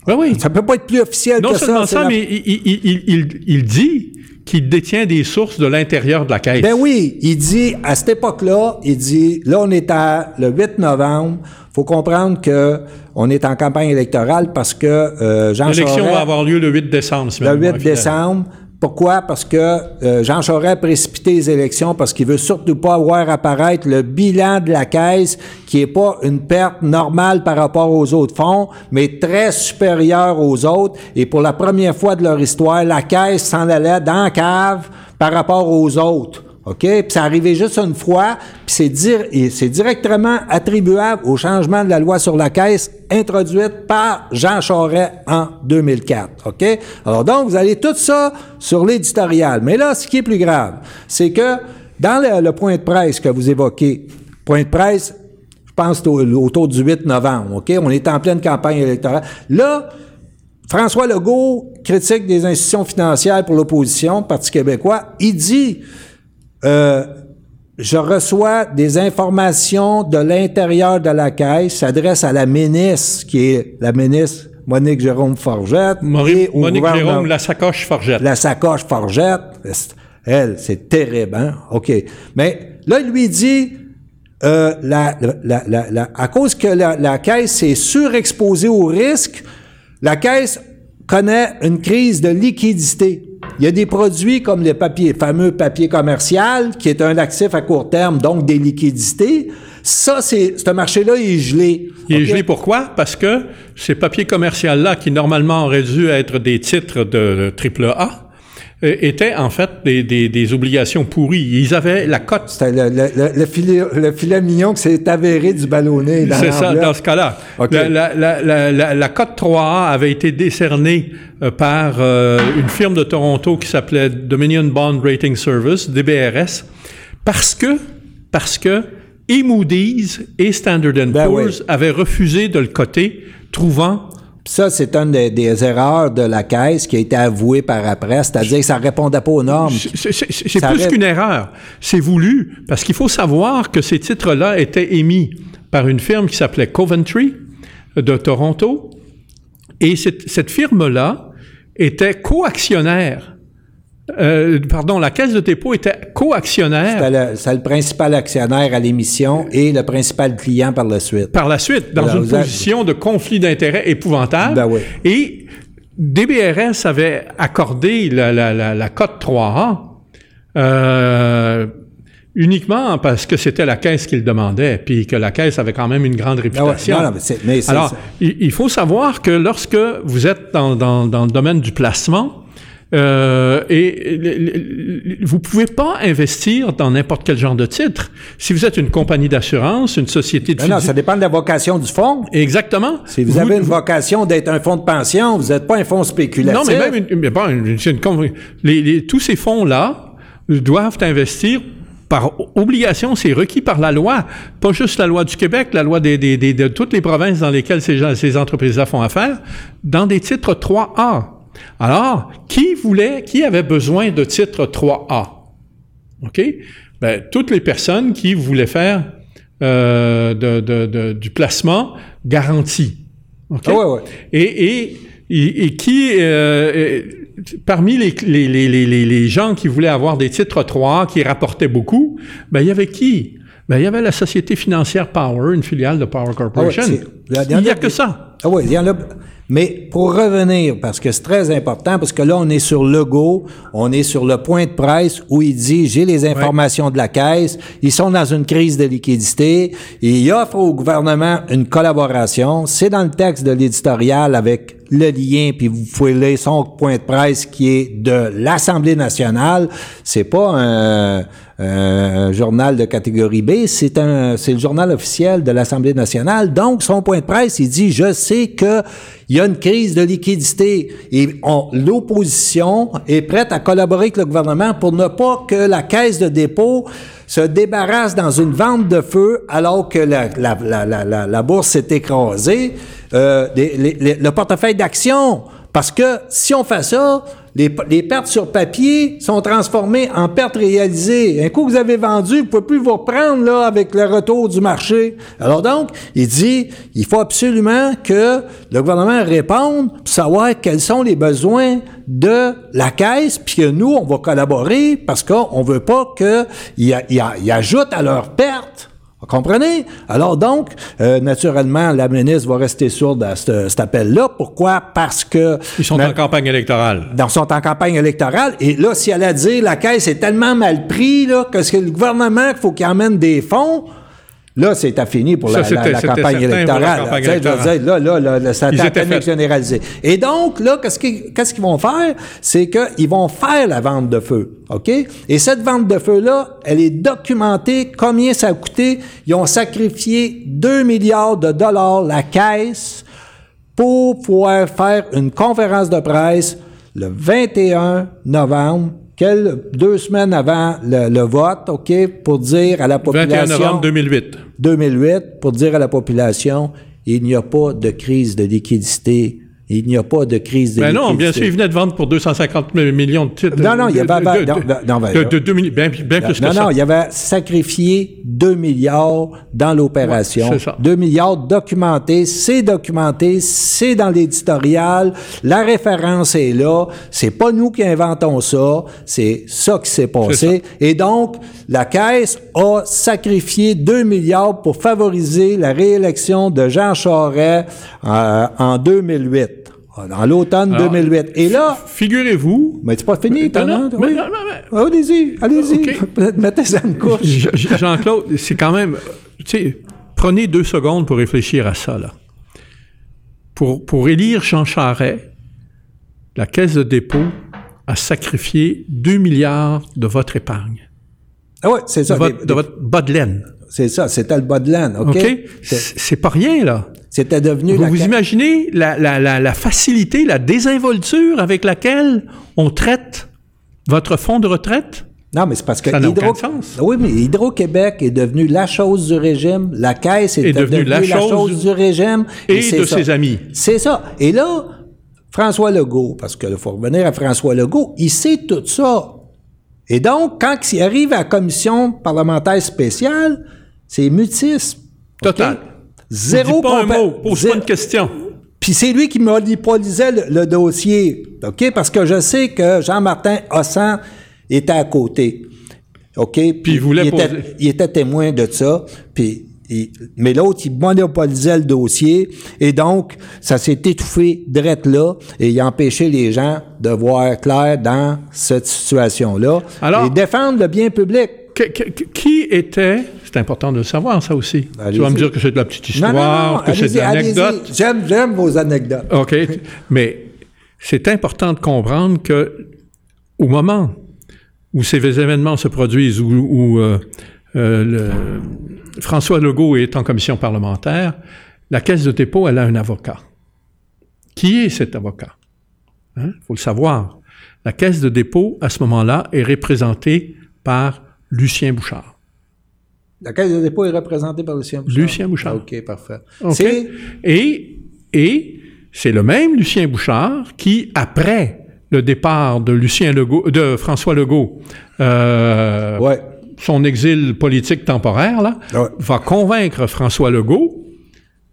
oui, oui. Ça peut pas être plus officiel Non que seulement ça. c'est ça, la- mais il- il- il- il dit qu'il détient des sources de l'intérieur de la caisse. Ben oui, il dit, à cette époque-là, il dit, là, on est à le 8 novembre. faut comprendre que on est en campagne électorale parce que euh, Jean L'élection Charest... va avoir lieu le 8 décembre. si Le 8 mémoire est fidèle. décembre. Pourquoi? Parce que euh, Jean Charest a précipité les élections parce qu'il veut surtout pas voir apparaître le bilan de la caisse qui est pas une perte normale par rapport aux autres fonds, mais très supérieure aux autres. Et pour la première fois de leur histoire, la caisse s'en allait dans cave par rapport aux autres. OK? Puis c'est arrivé juste une fois, puis c'est dir- et c'est directement attribuable au changement de la loi sur la caisse introduite par Jean Charest en 2004. OK? Alors donc, vous allez tout ça sur l'éditorial. Mais là, ce qui est plus grave, c'est que dans le, point de presse que vous évoquez, point de presse, je pense au- autour du 8 novembre, OK? On est en pleine campagne électorale. Là, François Legault, critique des institutions financières pour l'opposition, Parti québécois, il dit euh, je reçois des informations de l'intérieur de la caisse, s'adresse à la ministre, qui est la ministre Monique Jérôme Forgette. Maury- et au Monique Jérôme, la sacoche Forgette. la sacoche Forgette. Elle, c'est terrible, hein? OK. Mais là, il lui dit, euh, la, la- la- la- à cause que la, la caisse est surexposée au risque, la caisse connaît une crise de liquidité. Il y a des produits comme le papier, fameux papier commercial, qui est un actif à court terme, donc des liquidités. Ça, c'est, ce marché-là est gelé. Il est gelé pourquoi? Parce que ces papiers commerciaux-là, qui normalement auraient dû être des titres de AAA, euh, étaient en fait des, des- des obligations pourries. Ils avaient la cote. C'était le, le- le- le filet, le filet mignon qui s'est avéré du ballonné dans C'est ça, dans ce cas-là. OK. La, la, la, la, cote 3A avait été décernée euh, par euh, une firme de Toronto qui s'appelait Dominion Bond Rating Service, DBRS, parce que, parce que et Moody's et Standard Ben Poor's oui. avaient refusé de le coter, trouvant Ça, c'est une des, des erreurs de la caisse qui a été avouée par après, c'est-à-dire que ça répondait pas aux normes. C'est- plus qu'une erreur. C'est voulu, parce qu'il faut savoir que ces titres-là étaient émis par une firme qui s'appelait Coventry euh, de Toronto. Et cette, cette firme-là était coactionnaire. Euh, pardon, la Caisse de dépôt était coactionnaire C'était le, c'est le principal actionnaire à l'émission et le principal client par la suite. par la suite, dans Alors, une avez- position de conflit d'intérêts épouvantable. Ben oui. Et DBRS avait accordé la, la, la, la cote 3A euh, uniquement parce que c'était la caisse qu'il demandait, puis que la caisse avait quand même une grande réputation. Ah Non, non, mais c'est- mais c'est- Alors, c'est- il, il faut savoir que lorsque vous êtes dans, dans, dans le domaine du placement, Euh, et le- le- le- vous pouvez pas investir dans n'importe quel genre de titre. Si vous êtes une compagnie d'assurance, une société de Ben non, ça dépend de la vocation du fonds. Exactement. Si vous, avez une vocation d'être un fonds de pension, vous n'êtes pas un fonds spéculatif. Non, mais même une, mais bon, une- une con- les- les- tous ces fonds-là doivent investir par obligation, c'est requis par la loi, pas juste la loi du Québec, la loi des, des- des- de toutes les provinces dans lesquelles ces, gens- ces entreprises-là font affaire, dans des titres 3A. Alors, qui voulait, qui avait besoin de titres 3A? OK? Ben, toutes les personnes qui voulaient faire euh, de- de- de- du placement garanti. OK? Ah ouais, ouais. Et, et, et, et qui, euh, parmi les, les, les, les, les- les gens qui voulaient avoir des titres 3 qui rapportaient beaucoup, ben, il y avait qui? Ben, il y avait la société financière Power, une filiale de Power Corporation. Ah ouais, il n'y a que ça. Ah oui, il y en a. Mais pour revenir, parce que c'est très important, parce que là, on est sur le go, on est sur le point de presse où il dit j'ai les informations de la caisse, ils sont dans une crise de liquidité, et il offre au gouvernement une collaboration. C'est dans le texte de l'éditorial avec le lien, puis vous pouvez lire son point de presse qui est de l'Assemblée nationale. C'est pas un, un journal de catégorie B, c'est un, c'est le journal officiel de l'Assemblée nationale. Donc, son point de presse, il dit, je sais que il y a une crise de liquidité et on- l'opposition est prête à collaborer avec le gouvernement pour ne pas que la caisse de dépôt se débarrasse dans une vente de feu alors que la, bourse s'est écrasée, euh, le portefeuille d'actions. Parce que si on fait ça, les, pertes sur papier sont transformées en pertes réalisées. Un coup que vous avez vendu, vous ne pouvez plus vous reprendre là, avec le retour du marché. Alors donc, il dit, il faut absolument que le gouvernement réponde pour savoir quels sont les besoins de la caisse, puis que nous, on va collaborer parce qu'on veut pas qu'ils ils ajoutent à leurs pertes. Vous comprenez? Alors donc, euh, naturellement, la ministre va rester sourde à ce- cet appel-là. Pourquoi? Parce que... Ils sont en campagne électorale. dans, sont en campagne électorale. Et là, si elle a dit la caisse est tellement mal pris là, que c'est le gouvernement qu'il faut qu'il emmène des fonds, là, c'est fini pour la, Ça, la- c'était- la c'était campagne électorale. campagne dire, là, là, là, là, ça a panique généralisée. Et donc, là, qu'est-ce qu'ils qu'est-ce qu'ils vont faire? C'est qu'ils vont faire la vente de feu. OK? Et cette vente de feu-là, elle est documentée. Combien ça a coûté? Ils ont sacrifié 2 milliards de dollars, la caisse, pour pouvoir faire une conférence de presse le 21 novembre, quel- deux semaines avant le, le vote, OK, pour dire à la 21 population... novembre 2008. 2008, pour dire à la population, il n'y a pas de crise de liquidité. Il n'y a pas de crise de Ben non, bien sûr, ils venaient de vendre pour 250 millions de titres. Non, non, il y avait- non, de- non, de- là. de 2 millions, bien, bien plus que non, ça. non, il avait sacrifié 2 milliards dans l'opération. Ouais, c'est ça. 2 milliards documentés, c'est documenté, c'est dans l'éditorial, la référence est là, c'est pas nous qui inventons ça, c'est ça qui s'est passé. Et donc, la Caisse a sacrifié 2 milliards pour favoriser la réélection de Jean Charest euh, en 2008, dans l'automne Alors, 2008. Et là, Figurez-vous, mais c'est pas fini, non, mais Oui. non, non, Ah, Allez-y, allez-y. <laughs> Mettez ça une couche. Je- je- Jean-Claude, c'est quand même. Tu sais, prenez deux secondes pour réfléchir à ça, là. Pour, pour élire Jean Charest, la Caisse de dépôt a sacrifié 2 milliards de votre épargne, Ah ouais, c'est de ça. votre, des- de votre bas de laine. C'est ça, c'était le bas de laine, OK? C'est pas rien, là. C'était devenu Vous la vous imaginez la, la, la, la facilité, la désinvolture avec laquelle on traite votre fonds de retraite? Non, mais c'est parce que Ça Hydro... Oui, mais Hydro-Québec est devenu la chose du régime. La Caisse est, Est devenue la chose du régime. Et c'est de ça. ses amis. C'est ça. Et là, François Legault, parce qu'il faut revenir à François Legault, il sait tout ça. Et donc, quand il arrive à la commission parlementaire spéciale, c'est mutisme. Total. Zéro pas un mot, pose pas une question. Puis c'est lui qui monopolisait le, le dossier, OK? Parce que je sais que Jean-Martin Hossan était à côté, OK? Puis il voulait était, poser- il était témoin de ça, puis... il- mais l'autre, il monopolisait le dossier, et donc, ça s'est étouffé direct là, et il a empêché les gens de voir clair dans cette situation-là, Alors- et défendre le bien public. Qui était, c'est important de le savoir, ça aussi. Tu vas me dire que c'est de la petite histoire, non, non, que c'est de l'anecdote. J'aime, j'aime vos anecdotes. OK. Mais c'est important de comprendre que au moment où ces événements se produisent, où, où euh, euh, le, François Legault est en commission parlementaire, la Caisse de dépôt, elle a un avocat. Qui est cet avocat? Il hein? faut le savoir. La Caisse de dépôt, à ce moment-là, est représentée par Lucien Bouchard. La Caisse de dépôt est représentée par Lucien Bouchard? Lucien Bouchard. OK, parfait. Et, et c'est le même Lucien Bouchard qui, après le départ de Lucien Legault, de François Legault, euh, ouais. son exil politique temporaire, là, ouais. va convaincre François Legault,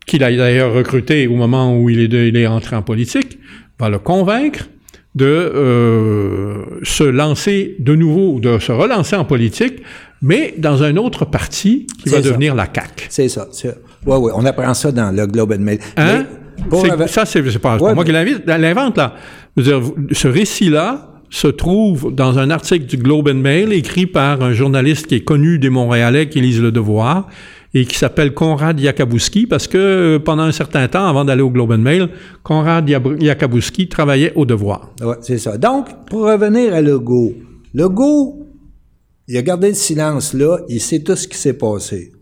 qu'il a d'ailleurs recruté au moment où il est, de, il est entré en politique, va le convaincre de euh, se lancer de nouveau, de se relancer en politique, mais dans un autre parti qui va ça. devenir la CAQ. C'est ça. Oui, oui, on apprend ça dans le Globe and Mail. Hein? Mais, ça, c'est pas, ouais, pas moi qui l'invente, là. Je veux dire, ce récit-là se trouve dans un article du Globe and Mail écrit par un journaliste qui est connu des Montréalais qui lisent Le Devoir et qui s'appelle Konrad Yakabouski parce que pendant un certain temps, avant d'aller au Globe and Mail, Konrad Yakabouski travaillait au Devoir. Oui, c'est ça. Donc, pour revenir à Legault, Legault, il a gardé le silence là, il sait tout ce qui s'est passé.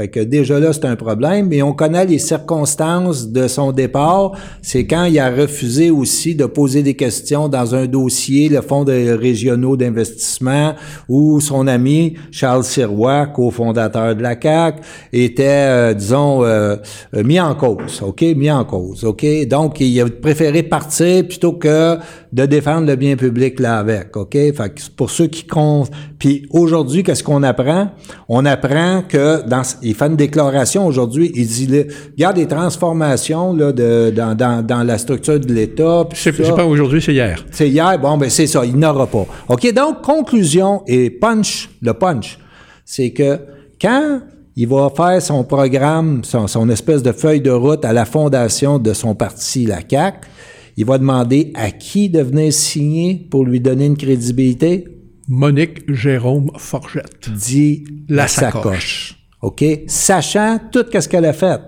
Fait que déjà là, c'est un problème, mais on connaît les circonstances de son départ. C'est quand il a refusé aussi de poser des questions dans un dossier, le Fonds de régionaux d'investissement, où son ami Charles Sirois, cofondateur de la CAC, était, euh, disons, euh, mis en cause, OK? Mis en cause, OK? Donc, il a préféré partir plutôt que de défendre le bien public là avec, OK? Fait que pour ceux qui comptent. Puis aujourd'hui, qu'est-ce qu'on apprend? On apprend que dans il fait une déclaration aujourd'hui, il dit il y a des transformations là, de, dans, dans, dans la structure de l'État. C'est pas aujourd'hui, c'est hier. C'est hier, bon, ben c'est ça, il n'aura pas. OK, donc, conclusion et punch, le punch, c'est que quand il va faire son programme, son, son espèce de feuille de route à la fondation de son parti, la CAQ, il va demander à qui de venir signer pour lui donner une crédibilité? Monique Jérôme Forgette. Dit la, la sacoche. sacoche. OK? Sachant tout ce qu'elle a fait,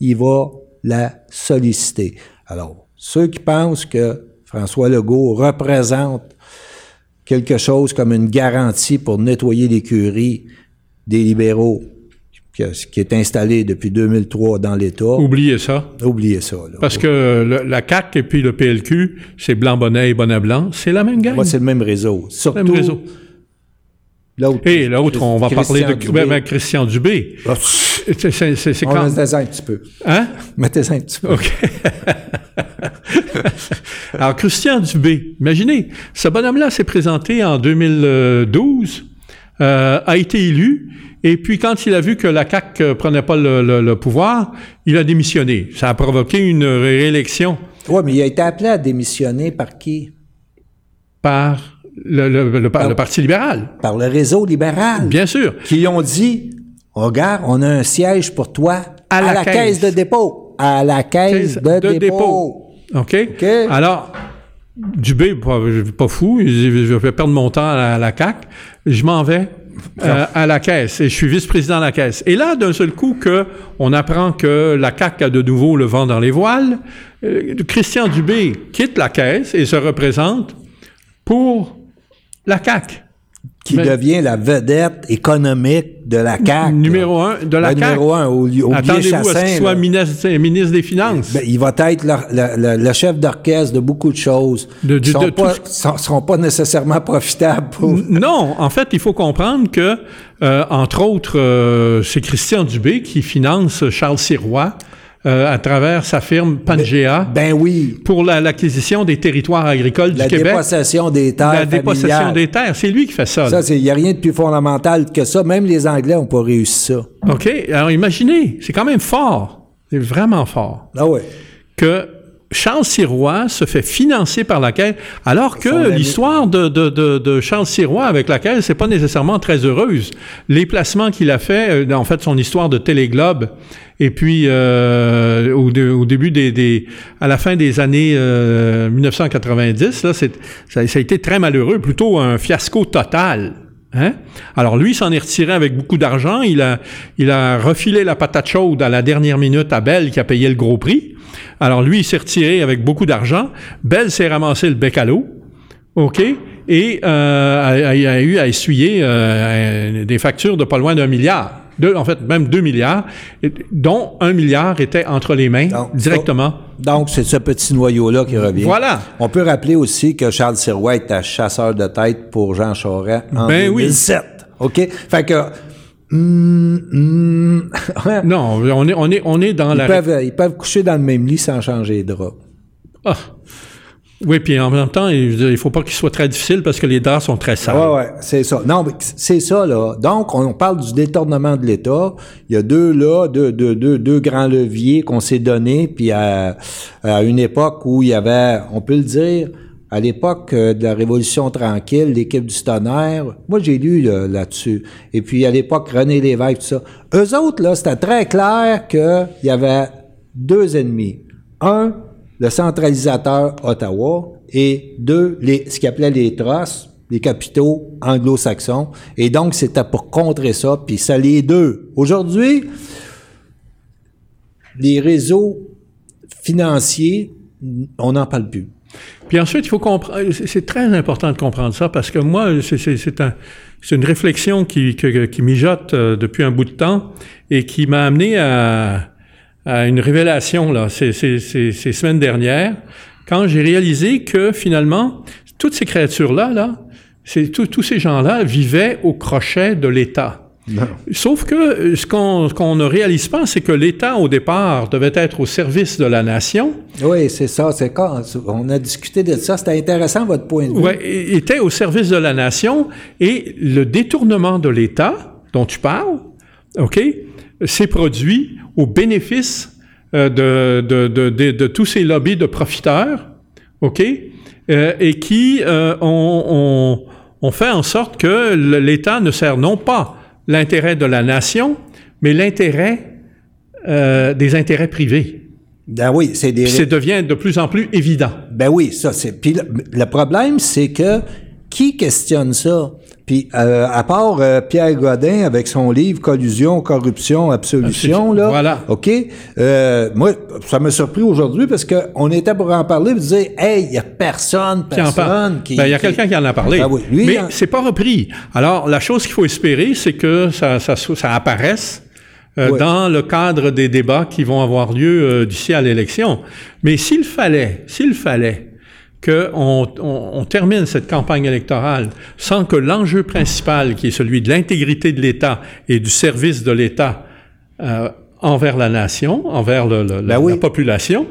il va la solliciter. Alors, ceux qui pensent que François Legault représente quelque chose comme une garantie pour nettoyer l'écurie des libéraux qui est installé depuis 2003 dans l'État. Oubliez ça. Oubliez ça. Là. Parce que le, la CAQ et puis le PLQ, c'est Blanc-Bonnet et Bonnet-Blanc, c'est la même gang. Ouais, c'est le même réseau. Surtout, le même réseau. L'autre, et l'autre, on va Christian parler de Dubé. ben, ben, Christian Dubé. Ah, C'est- quand... mettez ça un petit peu. Hein? Mettez ça un petit peu. OK. <laughs> Alors, Christian Dubé, imaginez, ce bonhomme-là s'est présenté en 2012, euh, a été élu, et puis quand il a vu que la CAQ euh, prenait pas le, le- le pouvoir, il a démissionné. Ça a provoqué une réélection Oui, mais il a été appelé à démissionner par qui? par le, le- le- par le Parti libéral. Par le réseau libéral. Bien sûr. Qui ont dit, regarde, on a un siège pour toi À la caisse. caisse. de dépôt. À la caisse de, dépôt. OK? OK. Alors, Dubé, pas, pas fou, je vais perdre mon temps à la, à la CAQ, je m'en vais euh, à la caisse et je suis vice-président de la caisse. Et là, d'un seul coup, que on apprend que la CAQ a de nouveau le vent dans les voiles, euh, Christian Dubé quitte la caisse et se représente pour la CAQ. Qui Mais- devient la vedette économique de la CAQ. Numéro un de la Le CAQ. numéro un, au, au Attendez-vous à ce qu'il soit là. ministre, ministre des Finances. Ben, il va être le, le- le- le chef d'orchestre de beaucoup de choses De- pas, tout sont- seront pas nécessairement <laughs> profitables pour... Non, en fait, il faut comprendre que, euh, entre autres, euh, c'est Christian Dubé qui finance Charles Sirois euh, à travers sa firme Pangea Ben oui, pour la- l'acquisition des territoires agricoles la du Québec. dépossession des terres La dépossession familiales. des terres, c'est lui qui fait ça. Ça, il n'y a rien de plus fondamental que ça. Même les Anglais n'ont pas réussi ça. OK? Alors imaginez, c'est quand même fort. C'est vraiment fort. Ah ouais. que Charles Sirois se fait financer par la Caisse, alors que l'histoire de, de, de, de Charles Sirois avec la Caisse, c'est pas nécessairement très heureuse. Les placements qu'il a fait, euh, en fait, son histoire de Téléglobe, et puis euh, au, au début des, des, à la fin des années euh, 1990, là, c'est, ça, ça a été très malheureux, plutôt un fiasco total. Hein? Alors lui s'en est retiré avec beaucoup d'argent. Il a, il a refilé la patate chaude à la dernière minute à Bell qui a payé le gros prix. Alors lui, il s'est retiré avec beaucoup d'argent. Bell s'est ramassé le bec à l'eau OK? Et euh, a, a- eu à essuyer euh, des factures de pas loin d'un milliard. Deux, en fait, même deux milliards, dont un milliard était entre les mains directement. Donc, c'est ce petit noyau-là qui revient. Voilà. On peut rappeler aussi que Charles Sirois était chasseur de tête pour Jean Charest en Ben oui. 2007. OK? Fait que... hum, hum, <laughs> Non, on est, on est, on est dans ils, la... peuvent, ils peuvent coucher dans le même lit sans changer de drap. Ah. Oui, puis en même temps, il il faut pas qu'il soit très difficile parce que les draps sont très sales. Ouais, ouais, c'est ça. Non, mais c'est ça, là. Donc, on parle du détournement de l'État. Il y a deux, là, deux, deux, deux, grands leviers qu'on s'est donnés, puis à, une époque où il y avait, on peut le dire, à l'époque euh, de la Révolution tranquille, l'équipe du tonnerre, moi, j'ai lu là, là-dessus. Et puis, à l'époque, René Lévesque, tout ça. Eux autres, là, c'était très clair qu'il y avait deux ennemis. Un, le centralisateur Ottawa, et deux, les, ce qu'ils appelaient les trusts, les capitaux anglo-saxons. Et donc, c'était pour contrer ça, puis ça deux. Aujourd'hui, les réseaux financiers, on n'en parle plus. Puis ensuite, il faut comprendre, c'est très important de comprendre ça parce que moi, c'est- un, une réflexion qui, que- qui mijote euh, depuis un bout de temps et qui m'a amené à, à une révélation là, ces, ces, ces, ces semaines dernières, quand j'ai réalisé que finalement, toutes ces créatures-là, là, c'est tous tous ces gens-là vivaient au crochet de l'État. Sauf que euh, ce qu'on ce qu'on ne réalise pas, c'est que l'État, au départ, devait être au service de la nation, Oui, c'est ça. C'est quand on a discuté de ça. C'était intéressant votre point de vue. Ouais, é- était au service de la nation et le détournement de l'État dont tu parles, OK, s'est produit au bénéfice euh, de, de, de, tous ces lobbies de profiteurs, OK, euh, et qui euh, ont, ont, ont fait en sorte que l'État ne sert non pas l'intérêt de la nation, mais l'intérêt euh, des intérêts privés. Ben oui, c'est des. Puis ça devient de plus en plus évident. Ben oui, ça c'est. Puis le, le problème, c'est que qui questionne ça? Puis euh, à part euh, Pierre Godin avec son livre Collusion, corruption, absolution, là. Voilà. OK? Euh, moi, ça m'a surpris aujourd'hui parce que on était pour en parler, vous dire, hey, il y a personne, qui en personne qui. Ben, il y a qui- quelqu'un qui en a parlé. Ah oui, lui, mais en- c'est pas repris. Alors, la chose qu'il faut espérer, c'est que ça, ça, ça apparaisse euh, Oui. dans le cadre des débats qui vont avoir lieu euh, d'ici à l'élection. Mais s'il fallait, s'il fallait qu'on on, on termine cette campagne électorale sans que l'enjeu principal, qui est celui de l'intégrité de l'État et du service de l'État euh, envers la nation, envers le- le- la, Ben oui. la population,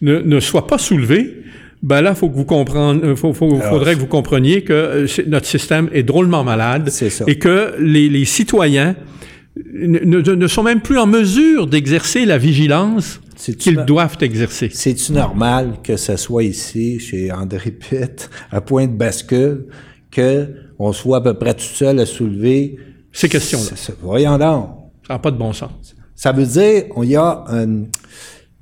ne, ne soit pas soulevé, ben là, faut que vous compreniez, euh, faut, faut- faudrait que vous compreniez que euh, notre système est drôlement malade et que les, les citoyens ne, ne- ne sont même plus en mesure d'exercer la vigilance qu'ils doivent exercer. C'est-tu normal que ce soit ici, chez André Pitt, à point de bascule, que on soit à peu près tout seul à soulever Ces questions-là. Voyons donc. Ça n'a pas de bon sens. Ça veut dire qu'il y a une,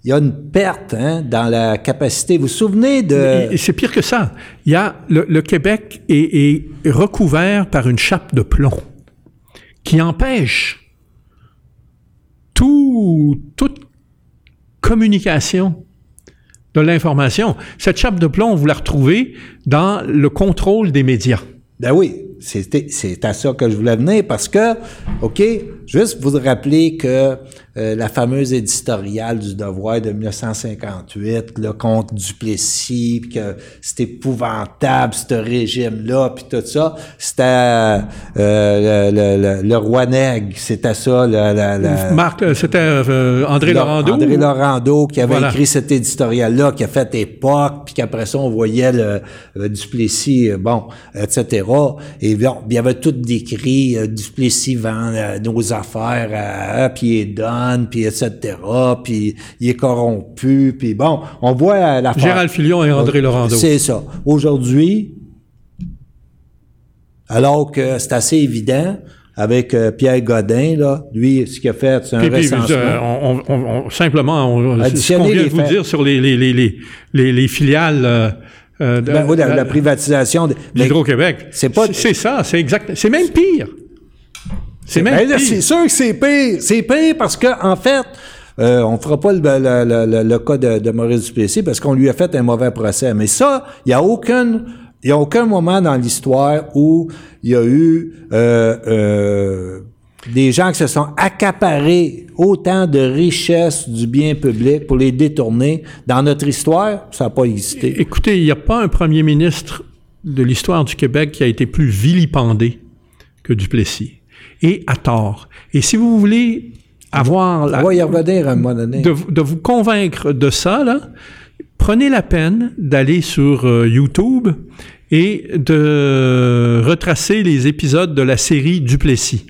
il y a une perte hein, dans la capacité. Vous vous souvenez de... C'est pire que ça. Il y a le, le Québec est, est recouvert par une chape de plomb qui empêche tout, toute communication de l'information. Cette chape de plomb, vous la retrouvez dans le contrôle des médias. Ben oui, c'est à ça que je voulais venir parce que, OK, juste vous rappeler que euh, la fameuse éditoriale du Devoir de 1958, là, contre Duplessis, puis que c'était épouvantable, ce régime-là, puis tout ça, c'était euh, le, le, le, le roi Nègre, c'était ça, la, la, la- Marc, euh, c'était euh, André Laurando. André Laurando qui avait Voilà. écrit cet éditorial-là, qui a fait époque, puis qu'après ça, on voyait le, le Duplessis, euh, bon, etc. Et bon, il y avait tout décrit, euh, Duplessis vend euh, nos affaires, à, à, puis il puis etc., puis il est corrompu, puis bon, on voit euh, la Gérald Filion et André Laurando. C'est ça. Aujourd'hui, alors que c'est assez évident, avec euh, Pierre Godin, là, lui, ce qu'il a fait, c'est un Puis, puis, recensement. euh, on, on- on- simplement, on, ce qu'on vient de vous faits. dire sur les, les, les, les, les, les filiales euh, euh, de- Ben oui, la, privatisation. de- d'Hydro-Québec. c'est pas- C'est ça, c'est exact. C'est même pire. C'est même Ben là, pire. c'est sûr que c'est pire. C'est pire parce que, en fait, euh, on fera pas le, le- le- le- le cas de, de Maurice Duplessis parce qu'on lui a fait un mauvais procès. Mais ça, il n'y a aucune Il n'y a aucun moment dans l'histoire où il y a eu euh, euh, des gens qui se sont accaparés autant de richesses du bien public pour les détourner. Dans notre histoire, ça n'a pas existé. Écoutez, il n'y a pas un premier ministre de l'histoire du Québec qui a été plus vilipendé que Duplessis. Et à tort. Et si vous voulez avoir la, On va y revenir à un moment donné. De, de vous convaincre de ça, là, prenez la peine d'aller sur euh, YouTube et de retracer les épisodes de la série Duplessis.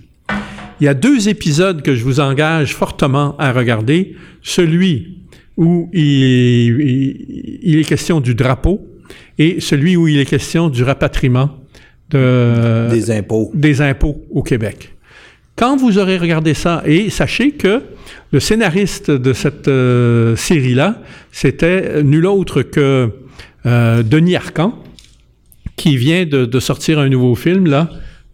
Il y a deux épisodes que je vous engage fortement à regarder. Celui où il, il, est question du drapeau et celui où il est question du rapatriement de, des impôts. Des impôts au Québec. Quand vous aurez regardé ça, et sachez que le scénariste de cette euh, série-là, c'était nul autre que euh, Denis Arcan, qui vient de, de, sortir un nouveau film, là,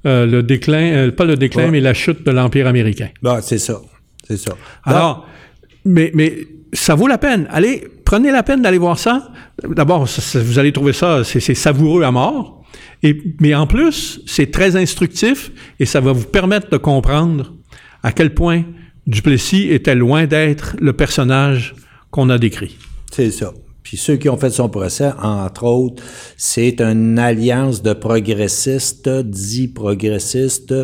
euh, le déclin, euh, pas le déclin, mais la chute de l'Empire américain. Bah, c'est ça. C'est ça. Alors, mais, mais ça vaut la peine. Allez, prenez la peine d'aller voir ça. D'abord, vous allez trouver ça, c'est savoureux à mort. Mais en plus, c'est très instructif et ça va vous permettre de comprendre à quel point Duplessis était loin d'être le personnage qu'on a décrit. C'est ça. Puis ceux qui ont fait son procès, entre autres, c'est une alliance de progressistes, dits progressistes,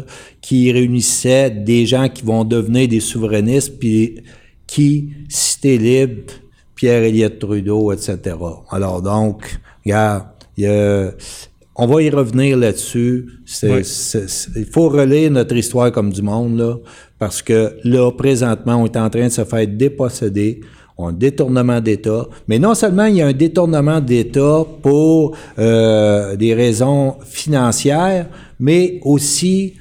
qui réunissait des gens qui vont devenir des souverainistes, puis qui, Cité libre, Pierre Elliott Trudeau, etc. Alors donc, regarde, il y a, on va y revenir là-dessus. Oui. Il faut relire notre histoire comme du monde, là, parce que là, présentement, on est en train de se faire déposséder un détournement d'État. Mais non seulement il y a un détournement d'État pour euh, des raisons financières, mais aussi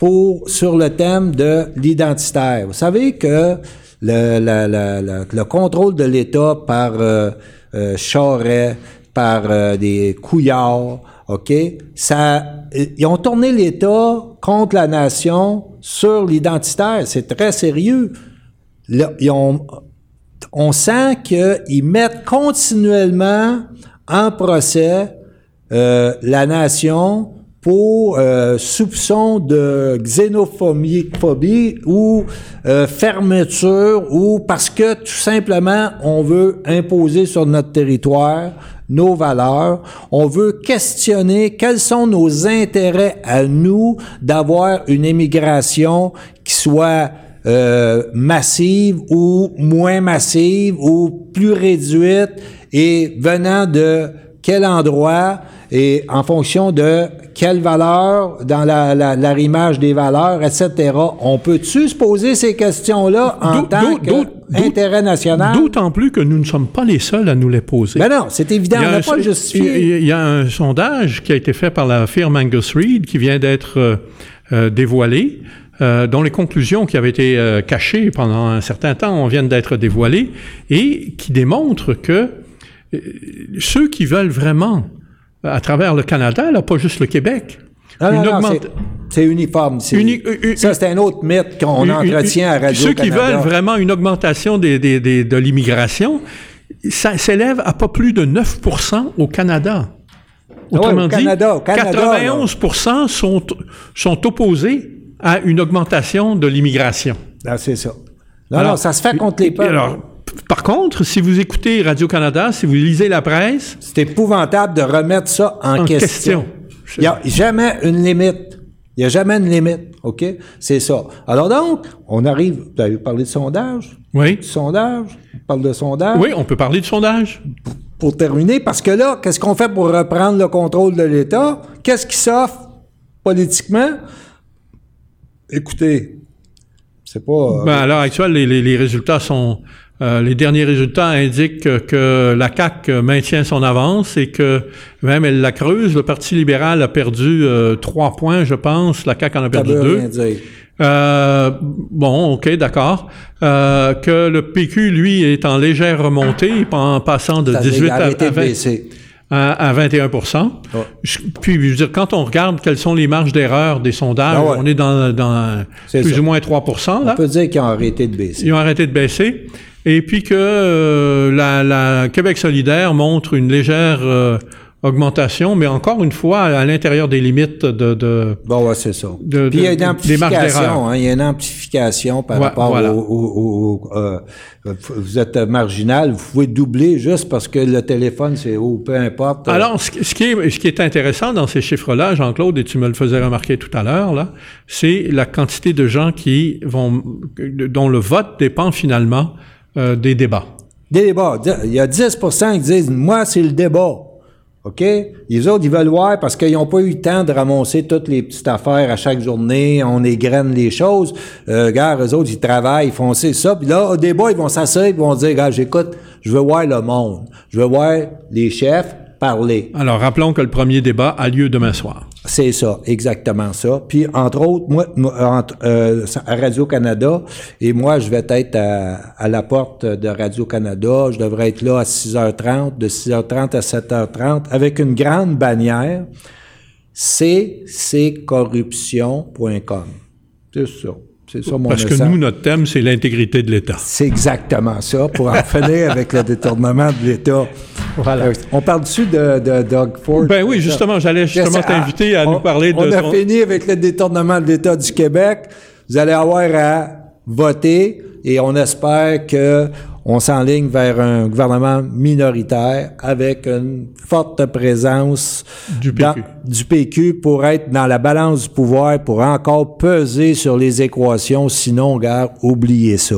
pour sur le thème de l'identitaire. Vous savez que le, la, la, la, le contrôle de l'État par euh, euh, Charest, par euh, des couillards, OK? Ça, ils ont tourné l'État contre la nation sur l'identitaire. C'est très sérieux. On sent qu'ils mettent continuellement en procès euh, la nation pour euh, soupçon de xénophobie phobie ou euh, fermeture ou parce que tout simplement on veut imposer sur notre territoire nos valeurs, on veut questionner quels sont nos intérêts à nous d'avoir une immigration qui soit euh, massive ou moins massive ou plus réduite et venant de quel endroit et en fonction de quelle valeur dans l'arrimage la, des valeurs, etc. On peut-tu se poser ces questions-là en tant qu'intérêt national? D'autant plus que nous ne sommes pas les seuls à nous les poser. Ben non, c'est évident, on n'a pas justifié. Il y a un sondage qui a été fait par la firme Angus Reid qui vient d'être euh, euh dévoilé euh, dont les conclusions qui avaient été euh, cachées pendant un certain temps viennent d'être dévoilées et qui démontrent que euh, ceux qui veulent vraiment, à travers le Canada, là, pas juste le Québec, non, non, non, c'est uniforme. Uni ça, c'est un autre mythe qu'on entretient à Radio Ceux qui veulent vraiment une augmentation des, des, des, de l'immigration, ça s'élève à pas plus de 9% au Canada. Autrement ouais, au Canada, dit, au Canada, 91 sont, sont opposés à une augmentation de l'immigration. Ah, c'est ça. Non, alors, non, ça se fait contre les peuples. Alors, par contre, si vous écoutez Radio-Canada, si vous lisez la presse... C'est épouvantable de remettre ça en, en question. Il n'y a jamais une limite. Il n'y a jamais une limite, OK? C'est ça. Alors donc, on arrive... Vous avez parlé de sondage? Oui. Sondage? On parle de sondage? Oui, on peut parler de sondage. Pour, pour terminer, parce que là, qu'est-ce qu'on fait pour reprendre le contrôle de l'État? Qu'est-ce qui s'offre politiquement? Écoutez, c'est pas. Euh, ben, à l'heure actuelle, les, les, les résultats sont. Euh, les derniers résultats indiquent que, la CAC maintient son avance et que même elle la creuse. Le Parti libéral a perdu euh, trois points, je pense. La CAC en a perdu deux. Euh, bon, ok, d'accord. Euh, que le PQ, lui, est en légère remontée, en passant de 18 à, à 20 à, 21 je, Puis, je veux dire, quand on regarde quelles sont les marges d'erreur des sondages, ah ouais. on est dans, dans est plus ça. ou moins 3 là. On peut dire qu'ils ont arrêté de baisser. Ils ont arrêté de baisser. Et puis que euh, la, la, Québec solidaire montre une légère euh, augmentation, mais encore une fois, à l'intérieur des limites de... de bon, ouais, c'est ça. De, Puis il y a une amplification, hein, il y a une amplification par Ouais, rapport voilà. au... au- au- euh, vous êtes marginal, vous pouvez doubler juste parce que le téléphone, c'est haut, peu importe. Alors, ce, qui- ce qui est, ce qui est intéressant dans ces chiffres-là, Jean-Claude, et tu me le faisais remarquer tout à l'heure, là, c'est la quantité de gens qui vont, dont le vote dépend finalement euh, des débats. Des débats. Il y a 10% qui disent, moi, c'est le débat. OK? Les autres, ils veulent voir parce qu'ils n'ont pas eu le temps de ramasser toutes les petites affaires à chaque journée. On égrène les choses. Euh, gars, eux autres, ils travaillent, ils font ça. Puis là, au débat, ils vont s'asseoir, ils vont dire, gars, j'écoute, je veux voir le monde. Je veux voir les chefs parler. Alors, rappelons que le premier débat a lieu demain soir. C'est ça, exactement ça. Puis, entre autres, moi, entre, euh, à Radio-Canada, et moi, je vais être à, à la porte de Radio-Canada. Je devrais être là à 6h30, de 6h30 à 7h30, avec une grande bannière, cccorruption.com. C'est ça. C'est ça mon Parce que nous, notre thème, c'est l'intégrité de l'État. C'est exactement ça, pour en finir avec le détournement de l'État. Voilà. Euh, On parle dessus de, de Doug Ford? Ben oui, justement, j'allais justement Qu'est-ce- t'inviter à on- nous parler de On a ton- fini avec le détournement de l'État du Québec. Vous allez avoir à voter et on espère que on s'enligne vers un gouvernement minoritaire avec une forte présence Du dans- PQ. du PQ pour être dans la balance du pouvoir, pour encore peser sur les équations. Sinon, gars, oubliez ça.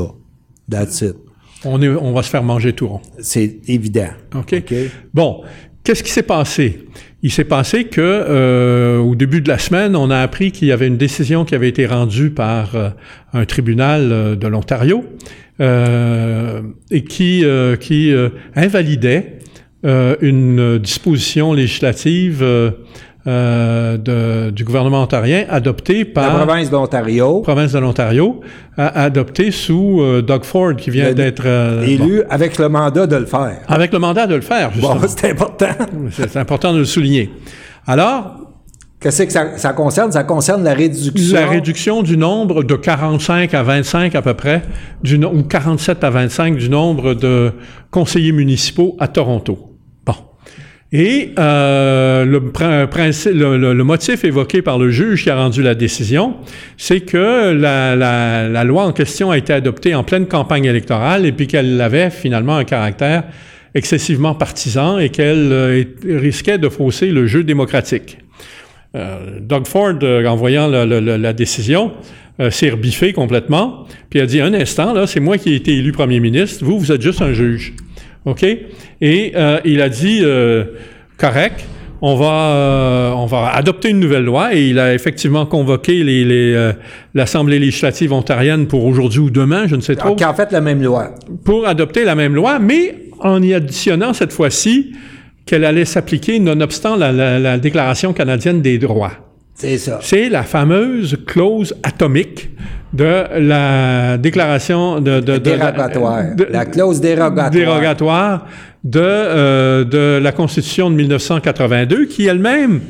That's it. On, est, on va se faire manger tout rond. C'est évident. OK? OK? Bon, qu'est-ce qui s'est passé? Il s'est passé que euh, au début de la semaine, on a appris qu'il y avait une décision qui avait été rendue par euh, un tribunal euh, de l'Ontario et qui, euh, qui euh, invalidait euh, une disposition législative euh, euh, de- du gouvernement ontarien adoptée La par province d'Ontario, province de l'Ontario, a- adoptée sous euh, Doug Ford qui vient d'être euh, bon, élu avec le mandat de le faire. avec le mandat de le faire. Justement. Bon, <laughs> c'est important. C'est important de le souligner. Alors, Qu'est-ce que ça, ça concerne? Ça concerne la réduction? la réduction du nombre de 45 à 25 à peu près, du, no- ou 47 à 25 du nombre de conseillers municipaux à Toronto. Bon. Et euh, le, le- le- motif évoqué par le juge qui a rendu la décision, c'est que la, la- la loi en question a été adoptée en pleine campagne électorale et puis qu'elle avait finalement un caractère excessivement partisan et qu'elle euh, risquait de fausser le jeu démocratique. Euh, Doug Ford, euh, en voyant la, la- la- la décision, euh, s'est rebiffé complètement, puis a dit un instant, là, c'est moi qui ai été élu premier ministre, vous, vous êtes juste un juge. OK? Et il a dit correct, on va, on va adopter une nouvelle loi, et il a effectivement convoqué les, les, euh, l'Assemblée législative ontarienne pour aujourd'hui ou demain, je ne sais trop Qui a fait la même loi. pour adopter la même loi, mais en y additionnant cette fois-ci qu'elle allait s'appliquer nonobstant la, la- la Déclaration canadienne des droits. C'est ça. C'est la fameuse clause atomique de la déclaration de... de, de- Dérogatoire. de- la clause dérogatoire. dérogatoire de, euh, de la Constitution de 1982, qui elle-même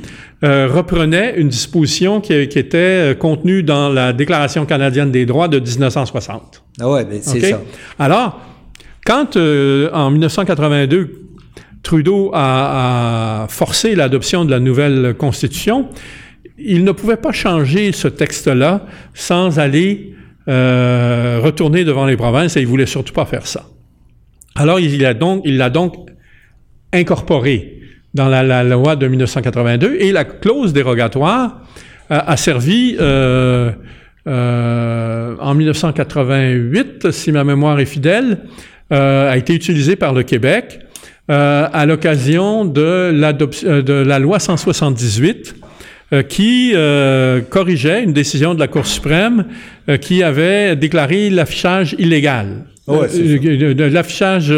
euh, reprenait une disposition qui, qui était euh, contenue dans la Déclaration canadienne des droits de 1960. Ah ouais, mais c'est OK? ça. Alors, quand euh, en 1982, Trudeau a, forcé l'adoption de la nouvelle Constitution, il ne pouvait pas changer ce texte-là sans aller euh, retourner devant les provinces et il voulait surtout pas faire ça. Alors, il l'a donc, donc incorporé dans la, loi de 1982 et la clause dérogatoire a, servi euh, euh, en 1988, si ma mémoire est fidèle, a été utilisée par le Québec euh, à l'occasion de, euh, de la loi 178 euh, qui euh, corrigeait une décision de la Cour suprême euh, qui avait déclaré l'affichage illégal. Ouais, de, de l'affichage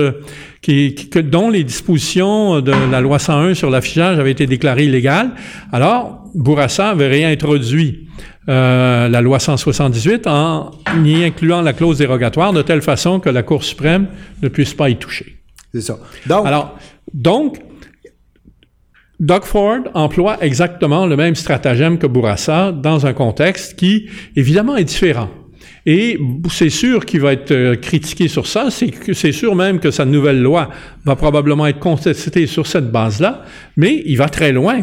qui, qui- dont les dispositions de la loi 101 sur l'affichage avaient été déclarées illégales. Alors, Bourassa avait réintroduit euh, la loi 178 en y incluant la clause dérogatoire de telle façon que la Cour suprême ne puisse pas y toucher. C'est ça. Donc, Alors, donc, Doug Ford emploie exactement le même stratagème que Bourassa dans un contexte qui, évidemment, est différent. Et c'est sûr qu'il va être euh, critiqué sur ça. C'est sûr même que sa nouvelle loi va probablement être contestée sur cette base-là, mais il va très loin.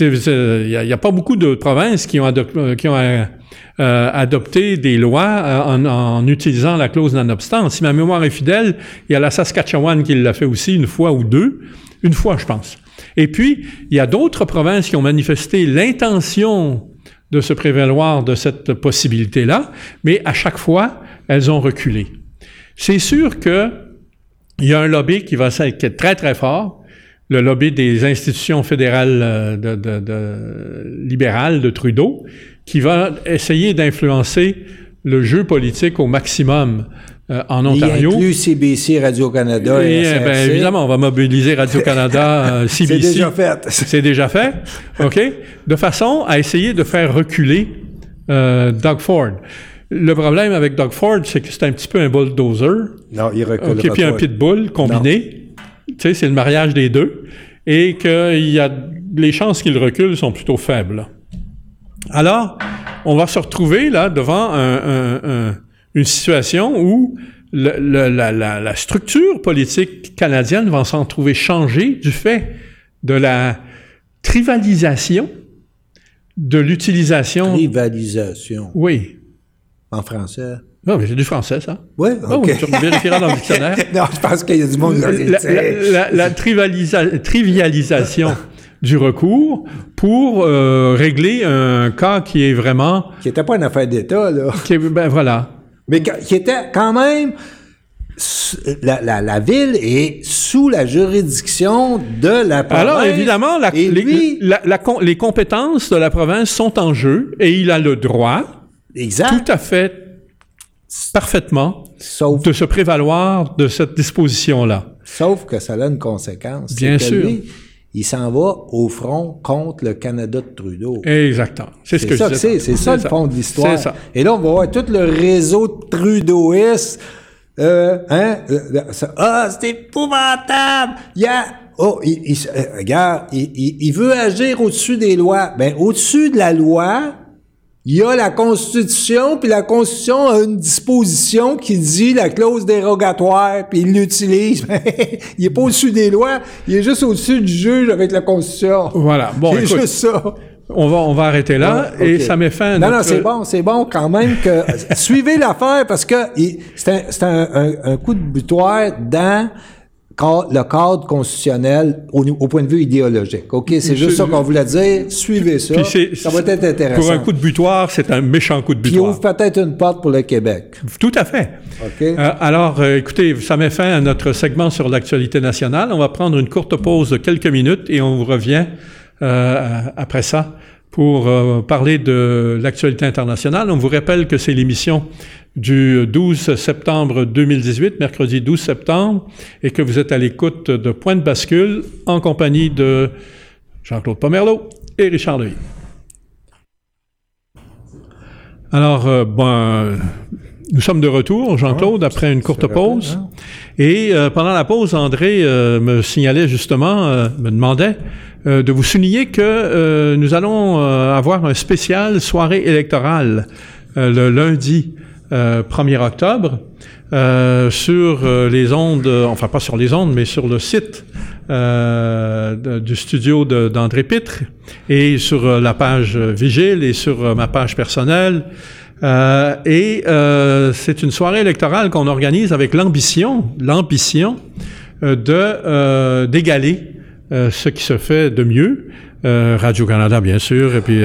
Il n'y a, pas beaucoup de provinces qui ont, qui euh, adopté des lois en, en, utilisant la clause non-obstant. Si ma mémoire est fidèle, il y a la Saskatchewan qui l'a fait aussi une fois ou deux. Une fois, je pense. Et puis, il y a d'autres provinces qui ont manifesté l'intention de se prévaloir de cette possibilité-là, mais à chaque fois, elles ont reculé. C'est sûr que il y a un lobby qui va être très, très fort, le lobby des institutions fédérales euh, de, de, de libérales de Trudeau, qui va essayer d'influencer le jeu politique au maximum euh, en Ontario. Il inclut CBC, Radio-Canada et, et ben, évidemment, on va mobiliser Radio-Canada, CBC. <laughs> C'est déjà fait. C'est déjà fait, OK? De façon à essayer de faire reculer euh, Doug Ford. Le problème avec Doug Ford, c'est que c'est un petit peu un bulldozer. Non, il recule OK, puis un pitbull combiné. Tu sais, c'est le mariage des deux. Et que y a, les chances qu'il recule sont plutôt faibles. Alors, on va se retrouver là devant un, un, un une situation où le, le, la, la, la, structure politique canadienne va s'en trouver changée du fait de la trivalisation de l'utilisation. Trivalisation. Oui. En français. Non, mais c'est du français, ça. Oui, OK. Oh, tu vérifieras dans le dictionnaire. <laughs> non, je pense qu'il y a du monde La, la, la trivialisa trivialisation du recours pour euh, régler un cas qui est vraiment... Qui n'était pas une affaire d'État, là. Qui ben voilà mais qui était quand même la, la, la, ville est sous la juridiction de la province. Alors, évidemment, la, les, les, compétences de la province sont en jeu et il a le droit, exact. tout à fait, parfaitement, Sauf, de se prévaloir de cette disposition-là. Sauf que ça a une conséquence. Bien sûr. Lui, il s'en va au front contre le Canada de Trudeau. Exactement. C'est ce que ça je disais. C'est ça le fond de l'histoire. C'est ça. Et là, on va voir tout le réseau de Trudeauistes. Euh, hein? Ah, c'est épouvantable! Il y a... Oh, il, il euh, regarde, il, il, veut agir au-dessus des lois. Ben, au-dessus de la loi, il y a la Constitution, puis la Constitution a une disposition qui dit la clause dérogatoire, puis il l'utilise. <laughs> il est pas au-dessus des lois, il est juste au-dessus du juge avec la Constitution. Voilà. Bon, c'est juste ça. On va, on va arrêter là okay. et ça met fin à Non, notre... non, c'est bon, c'est bon quand même que... <laughs> suivez l'affaire parce que c'est un, un, un, un, coup de butoir dans le cadre constitutionnel au, au, point de vue idéologique. OK? C'est juste ça qu'on voulait dire. Suivez ça. ça va être intéressant. Pour un coup de butoir, c'est un méchant coup de butoir. Puis ouvre peut-être une porte pour le Québec. Tout à fait. OK. Euh, alors, euh, écoutez, ça met fin à notre segment sur l'actualité nationale. On va prendre une courte pause de quelques minutes et on vous revient euh, après ça pour euh, parler de l'actualité internationale. On vous rappelle que c'est l'émission du 12 septembre 2018, mercredi 12 septembre, et que vous êtes à l'écoute de Point de bascule en compagnie de Jean-Claude Pomerleau et Richard Levy. Alors, euh, bon, nous sommes de retour, Jean-Claude, ouais, après une courte pause. Hein? Et euh, pendant la pause, André euh, me signalait justement, euh, me demandait de vous souligner que nous allons avoir un spécial soirée électorale le lundi 1er octobre sur les ondes, enfin pas sur les ondes, mais sur le site de, du studio d'André Pitre et sur la page Vigile et sur ma page personnelle. Euh, et euh, c'est une soirée électorale qu'on organise avec l'ambition, l'ambition euh, de d'égaler ce qui se fait de mieux. Radio Canada, bien sûr, et puis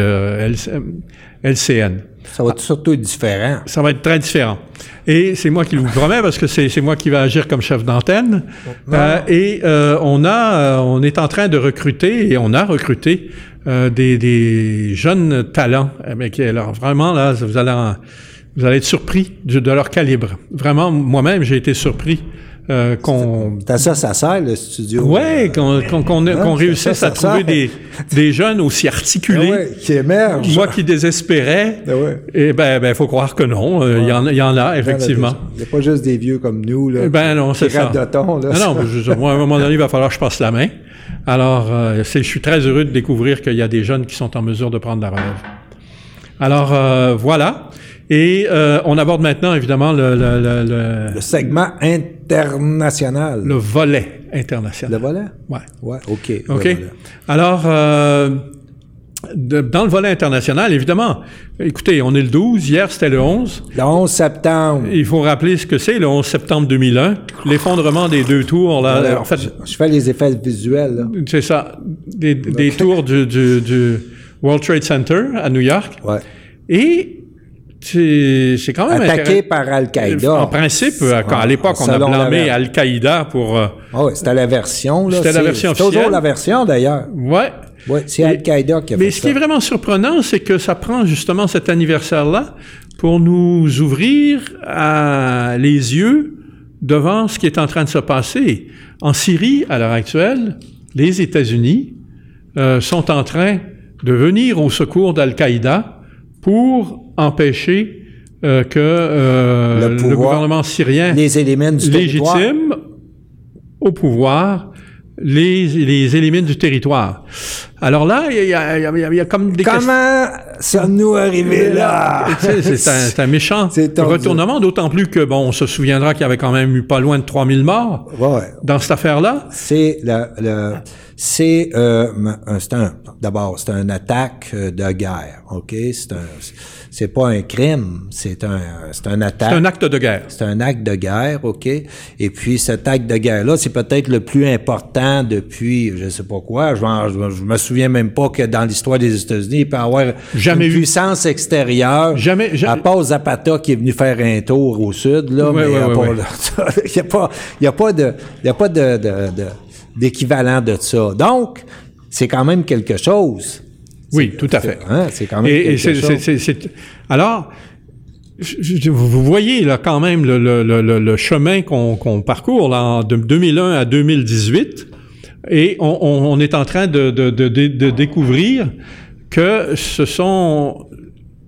LCN. Ça va être surtout différent. Ça va être très différent. Et c'est moi qui vous promets parce que c'est moi qui vais agir comme chef d'antenne. Euh, et euh, on a, euh, on est en train de recruter et on a recruté des, des, jeunes talents. Mais qui, alors vraiment là, vous allez, en, vous allez être surpris de, de leur calibre. Vraiment, moi-même, j'ai été surpris. Euh, qu'on... T'as ça, ça sert, le studio. Ouais, qu'on, qu'on, qu'on, ah, qu'on réussisse ça, à ça trouver des, des jeunes aussi articulés. Ah ouais, qui émergent. Moi qui désespérais. Ah ouais. Et ben, ben, faut croire que non. Il ouais. y, en, y en a, effectivement. Il n'y a pas juste des vieux comme nous, là. Ben non, c'est ça. De ton, là, non, non, je, moi, à un moment donné, il va falloir que je passe la main. Alors, euh, c'est, je suis très heureux de découvrir qu'il y a des jeunes qui sont en mesure de prendre la relève. Alors, euh, voilà. Et euh, on aborde maintenant, évidemment, le, le, le, le, Le segment international. le volet Le international. volet? Ouais. Ouais, OK. le OK. Alors, euh, de- dans le volet international, évidemment, écoutez, on est le 12, hier c'était le 11. Le 11 septembre. Il faut rappeler ce que c'est, le 11 septembre 2001, l'effondrement des deux tours. Là, Alors, en fait, je, je fais les effets visuels. C'est ça, des, des tours du, du, du World Trade Center à New York. Ouais. Et c'est quand même Attaqué par Al-Qaïda. En principe, à, quand- à l'époque, on a blâmé Al-Qaïda pour... euh, Ah ouais, c'était la version. C'était la version c'est toujours officielle. la version, d'ailleurs. ouais. Ouais, c'est Al-Qaïda qui a Mais fait ce ça. qui est vraiment surprenant, c'est que ça prend justement cet anniversaire-là pour nous ouvrir à les yeux devant ce qui est en train de se passer. En Syrie, à l'heure actuelle, les États-Unis euh, sont en train de venir au secours d'Al-Qaïda pour empêcher euh, que euh, Le gouvernement syrien Les éléments du légitime au pouvoir les, les élimine du territoire. Alors là, il y a, y y y comme des. Comment sommes-nous arrivés là? C'est un, méchant <laughs> retournement, d'autant plus que, bon, on se souviendra qu'il y avait quand même eu pas loin de 3000 morts Ouais. dans cette affaire-là. C'est le, le- c'est euh, un- d'abord c'est une attaque de guerre, ok? C'est un c'est pas un crime, c'est un c'est un C'est attaque. un acte de guerre. C'est un acte de guerre, OK? Et puis cet acte de guerre-là, c'est peut-être le plus important depuis, je sais pas quoi, je, m'en- je, je me souviens même pas que dans l'histoire des États-Unis, il peut y avoir Jamais une eu. puissance extérieure. Jamais- À jamais- part Zapata qui est venu faire un tour au sud, là, Ouais, mais à ouais. là, il n'y a pas, il y a pas de, il y a pas de, de- de- d'équivalent de ça. Donc, c'est quand même quelque chose. Oui, tout à fait. Hein, c'est quand même Et, c'est- alors, je- vous voyez là quand même le, le- le- le- le chemin qu'on parcourt là, de 2001 à 2018, et on, on- on est en train de, de- de- de- de découvrir que ce sont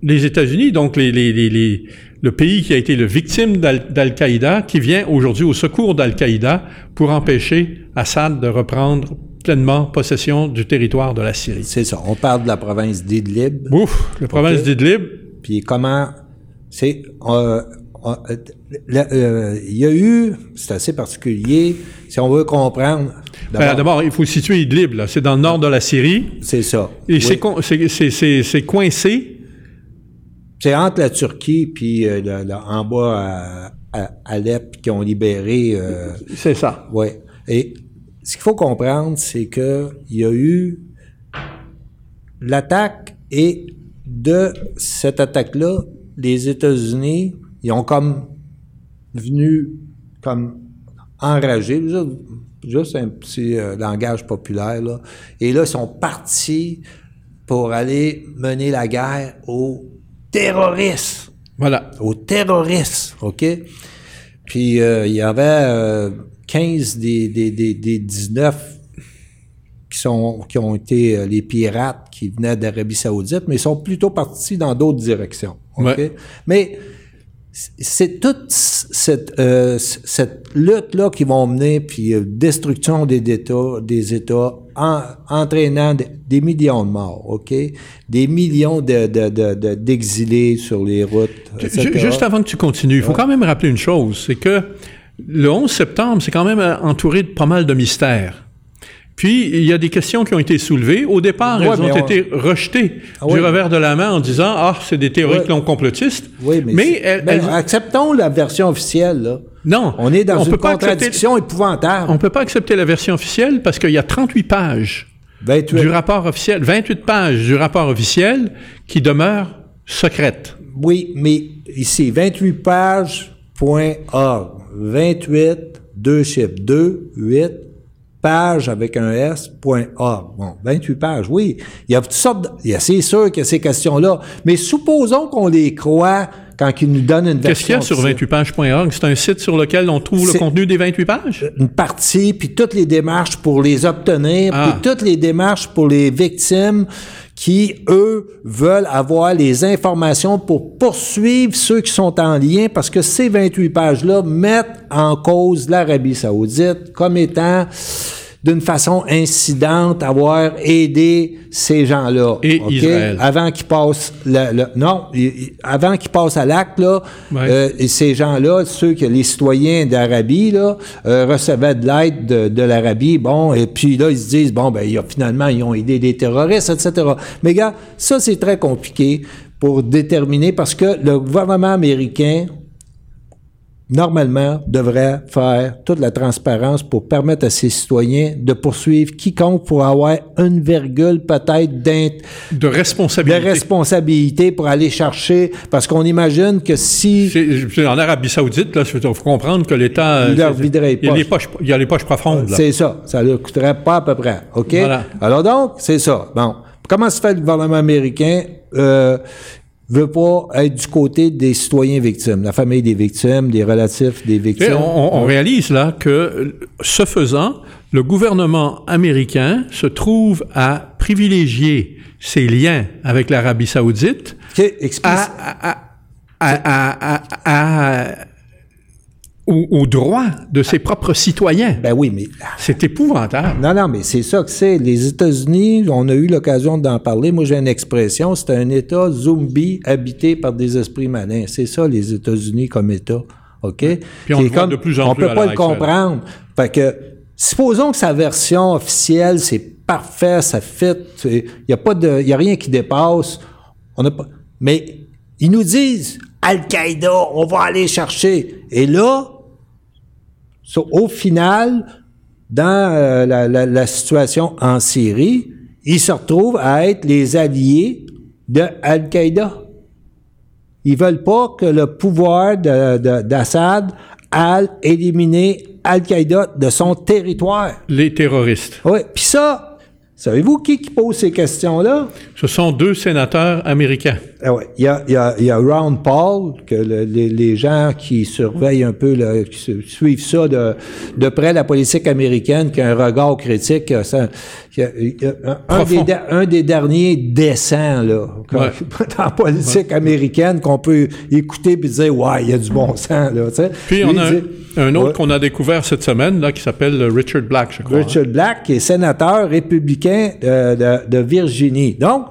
les États-Unis, donc les, les- les- les- le pays qui a été le victime d'Al- d'Al-Qaïda, qui vient aujourd'hui au secours d'Al-Qaïda pour empêcher Assad de reprendre pleinement possession du territoire de la Syrie. C'est ça. On parle de la province d'Idlib. Ouf, la province d'Idlib, Puis comment c'est euh, il y a eu c'est assez particulier si on veut comprendre Ben, d'abord, il faut situer Idlib, là. C'est dans le nord de la Syrie. c'est ça Et Oui. c'est con- c'est- c'est- c'est c'est coincé. c'est entre la Turquie puis euh, le- le- en bas à, à Alep qui ont libéré euh, C'est ça. ouais et ce qu'il faut comprendre c'est que il y a eu l'attaque et de cette attaque là les États-Unis ils ont comme venu comme enragés, juste, juste un petit euh, langage populaire, là. Et là, ils sont partis pour aller mener la guerre aux terroristes. Voilà. Aux terroristes, OK? Puis euh, il y avait euh, 15 des, des, des, des 19 qui, sont, qui ont été euh, les pirates qui venaient d'Arabie Saoudite, mais ils sont plutôt partis dans d'autres directions. Ouais. Mais c'est toute cette, euh, cette lutte-là qui vont mener, puis euh, destruction des États, des États en- entraînant des, des millions de morts, OK? Des millions de, de, de- de- d'exilés sur les routes, etc. Juste avant que tu continues, il faut quand même rappeler une chose, c'est que le 11 septembre, c'est quand même euh, entouré de pas mal de mystères. Puis, il y a des questions qui ont été soulevées. Au départ, Ouais, elles ont on- été rejetées Ah du oui. revers de la main en disant « Ah, c'est des théories Ouais. non complotistes. Oui, mais, c'est- elles- ben, elles- acceptons la version officielle, là. non, On est dans on une peut pas accepter- contradiction épouvantable. On peut pas accepter la version officielle parce qu'il y a 38 pages 28. du rapport officiel, 28 pages du rapport officiel qui demeurent secrètes. Oui, mais ici, 28 pages, point org. 28, deux chiffres, 2, 8, page avec un S, point org. Bon, 28 pages, oui. Il y a toutes sortes de- il y a- C'est sûr qu'il y a ces questions-là. Mais supposons qu'on les croit quand ils nous donnent une version. Qu'est-ce qu'il y a sur officielle. 28pages.org? C'est un site sur lequel on trouve le contenu des 28 pages? une partie, puis toutes les démarches pour les obtenir, Ah. puis toutes les démarches pour les victimes qui, eux, veulent avoir les informations pour poursuivre ceux qui sont en lien, parce que ces 28 pages-là mettent en cause l'Arabie saoudite comme étant d'une façon incidente, avoir aidé ces gens-là. Et Israël. Avant qu'ils passent le, le- non, avant qu'ils passent à l'acte, là, Ouais. euh, et ces gens-là, ceux que les citoyens d'Arabie, là, euh, recevaient de l'aide de, de l'Arabie, bon, et puis là, ils se disent, bon, ben, il y a- finalement, ils ont aidé des terroristes, etc. Mais gars, ça, c'est très compliqué pour déterminer parce que le gouvernement américain, normalement, devrait faire toute la transparence pour permettre à ses citoyens de poursuivre quiconque pour avoir une virgule peut-être De de responsabilité. responsabilité pour aller chercher, parce qu'on imagine que si... C'est- c'est en Arabie Saoudite, là, il faut comprendre que l'État. euh, Il leur viderait les il y a les poches. Il y a les poches profondes. là. C'est ça. Ça ne coûterait pas à peu près. OK? Voilà. Alors donc, c'est ça. Bon. Comment se fait le gouvernement américain? Euh, veut pas être du côté des citoyens victimes, la famille des victimes, des relatifs des victimes? on, on- réalise là que, ce faisant, le gouvernement américain se trouve à privilégier ses liens avec l'Arabie saoudite OK, explique- à, à- à- à- à- à- au, au droit de ses propres citoyens. Ben oui, mais... C'est épouvantable. Non, non, mais c'est ça que c'est. Les États-Unis, on a eu l'occasion d'en parler. Moi, j'ai une expression, c'est un État zombie habité par des esprits malins. C'est ça, les États-Unis comme État. OK? Puis on le voit de plus en on plus peut pas le comprendre. Fait que, supposons que sa version officielle, c'est parfait, ça fit, il n'y a pas de, y a rien qui dépasse. On a pas, mais ils nous disent, Al-Qaïda, on va aller chercher. Et là, So, au final, dans euh, la, la- la situation en Syrie, ils se retrouvent à être les alliés de Al-Qaïda. Ils veulent pas que le pouvoir d'Assad aille éliminer Al-Qaïda de son territoire. Les terroristes. Oui, puis ça, savez-vous qui, qui pose ces questions-là? Ce sont deux sénateurs américains. Ah ouais. Il y a, il y a- il y a Ron Paul, que le- les, les gens qui surveillent un peu, le- qui su- suivent ça de, de près, la politique américaine, qui a un regard critique. ça- qui a- un, des, un derniers décents là, quand- Ouais. <laughs> dans la politique américaine qu'on peut écouter puis dire, ouais, il y a du bon sens. Là. Puis Lui, on a un, dit- un autre qu'on a découvert cette semaine, là, qui s'appelle Richard Black, je crois. Richard Black, qui est sénateur républicain de, de- de Virginie. Donc,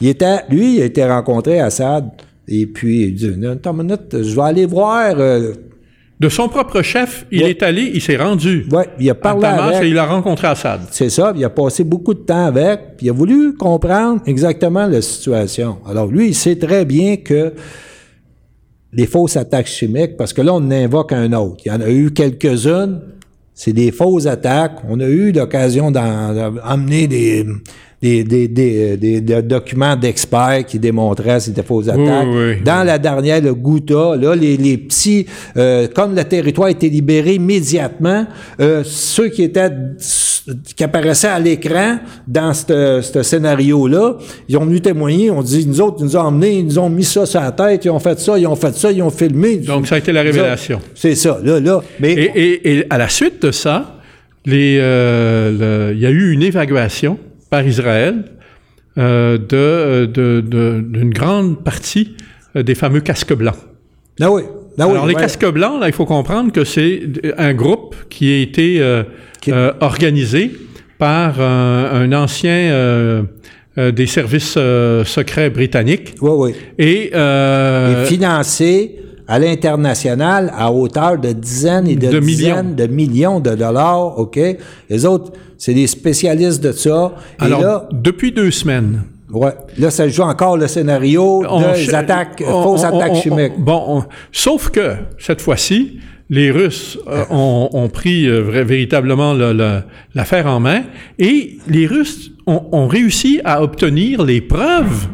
il était, lui, il a été rencontré à Assad. Et puis, il dit, attends une minute, je vais aller voir. euh, De son propre chef, il Ouais. est allé, il s'est rendu ouais, il a à parlé Damas avec. et il a rencontré Assad. C'est ça, il a passé beaucoup de temps avec, puis il a voulu comprendre exactement la situation. Alors lui, il sait très bien que les fausses attaques chimiques, parce que là, on invoque un autre. Il y en a eu quelques-unes, c'est des fausses attaques. On a eu l'occasion d'emmener des, des, des, des, des- des documents d'experts qui démontraient ces fausses attaques. oui, oui. Dans la dernière, le Ghouta, là, les, les petits, euh, comme le territoire a été libéré immédiatement, euh, ceux qui étaient qui apparaissaient à l'écran dans ce scénario-là, ils ont venu témoigner, on dit, nous autres, ils nous ont emmenés, ils nous ont mis ça sur la tête, ils ont fait ça, ils ont fait ça, ils ont filmé. Donc, ça a été la révélation. C'est ça, là, là. Mais Et, et- et à la suite de ça, euh, le- il y a eu une évacuation par Israël euh, de, de- de- d'une grande partie euh, des fameux casques blancs. ah oui, ah oui, Alors, les ouais. casques blancs, là, il faut comprendre que c'est un groupe qui a été euh, Qui- euh, organisé par un, un ancien euh, euh, des services euh, secrets britanniques. Oui, oui. Et, euh, Et financé à l'international à hauteur de dizaines et de, De dizaines de millions de dollars, OK? Les autres, c'est des spécialistes de ça. alors, et là, depuis deux semaines, ouais, là, ça joue encore le scénario on des attaques, on- fausses on- attaques chimiques. on- bon, on- sauf que cette fois-ci, les Russes euh, ont, ont pris euh, vrai- véritablement le- le- l'affaire en main et les Russes ont, ont réussi à obtenir les preuves.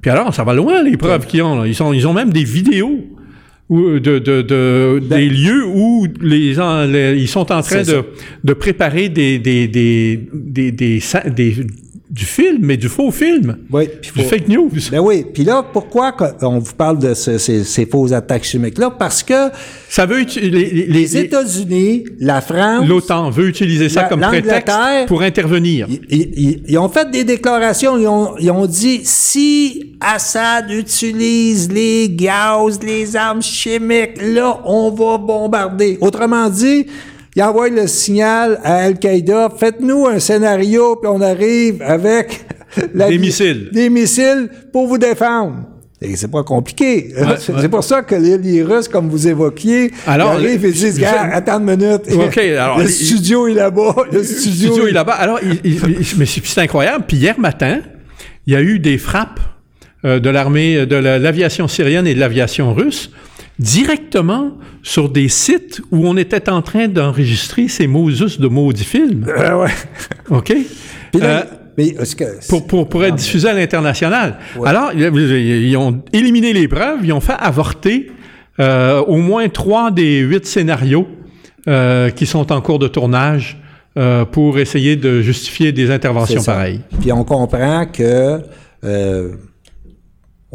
Puis alors, ça va loin les preuves qu'ils ont. là. Ils, sont, ils ont même des vidéos. Où- de, de, de- des lieux où les, en- les- ils sont en train Ben de, de préparer des, des, des, des, des, des- du film, mais du faux film, Oui, puis du faut- fake news. Ben oui, puis là, pourquoi on vous parle de ce- ces, ces fausses attaques chimiques-là? Parce que Ça veut les, les- États-Unis, la France, l'OTAN veut utiliser ça La- comme prétexte pour intervenir. Ils ont fait des déclarations, ils ont, ils ont dit si Assad utilise les gaz, les armes chimiques, là, on va bombarder. Autrement dit, il envoie le signal à Al-Qaïda, faites-nous un scénario, puis on arrive avec <laughs> des missiles. Des missiles pour vous défendre. Et c'est pas compliqué. <laughs> c'est pour ça que les, Russes, comme vous évoquiez, arrivent et disent, attends une minute. <laughs> le studio est là-bas. Le, studio, est là-bas. Alors, mais c'est incroyable. Puis hier matin, il y a eu des frappes euh, de l'armée, de l'aviation syrienne et de l'aviation russe directement sur des sites où on était en train d'enregistrer ces Moses de maudits films. Euh, ouais. OK? <laughs> Euh, mais pour, pour, pour être diffusé à l'international. Alors, ils ont éliminé les preuves, ils ont fait avorter euh, au moins trois des huit scénarios euh, qui sont en cours de tournage pour essayer de justifier des interventions pareilles. Puis on comprend que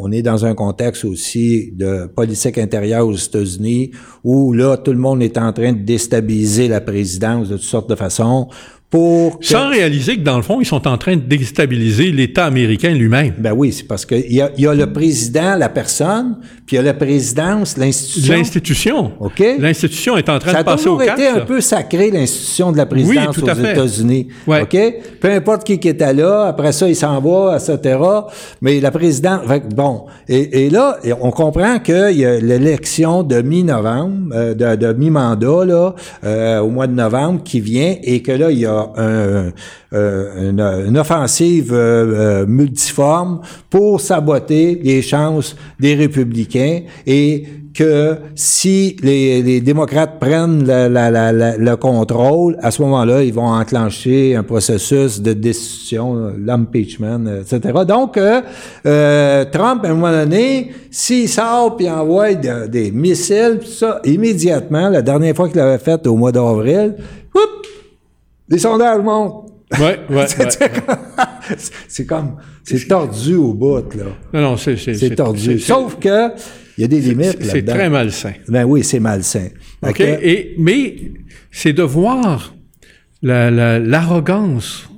on est dans un contexte aussi de politique intérieure aux États-Unis où là, tout le monde est en train de déstabiliser la présidence de toutes sortes de façons pour Sans réaliser que, dans le fond, ils sont en train de déstabiliser l'État américain lui-même. Ben oui, c'est parce qu'il y a, y a le président, la personne, puis il y a la présidence, l'institution. L'institution. OK? L'institution est en train de passer au Ça a toujours été un peu sacré, l'institution de la présidence aux États-Unis. Ouais. OK? Peu importe qui, qui était là, après ça, il s'en va, etc. Mais la présidence... Bon. Et, et là, on comprend qu'il y a l'élection de mi-novembre, euh, de, de mi-mandat, là, euh, au mois de novembre, qui vient, et que là, il y a euh, une, offensive euh, euh, multiforme pour saboter les chances des républicains et que si les, démocrates prennent le contrôle, à ce moment-là, ils vont enclencher un processus de destitution, l'impeachment, etc. Donc, Trump, à un moment donné, s'il sort puis envoie des missiles, ça, immédiatement, la dernière fois qu'il l'avait fait au mois d'avril, les sondages montent. Ouais, <laughs> ouais. c'est comme, c'est tordu au bout, là. Non, non, c'est, c'est, tordu. Sauf que, il y a des limites là C'est très malsain. Ben oui, c'est malsain. OK. Et, mais, c'est de voir l'arrogance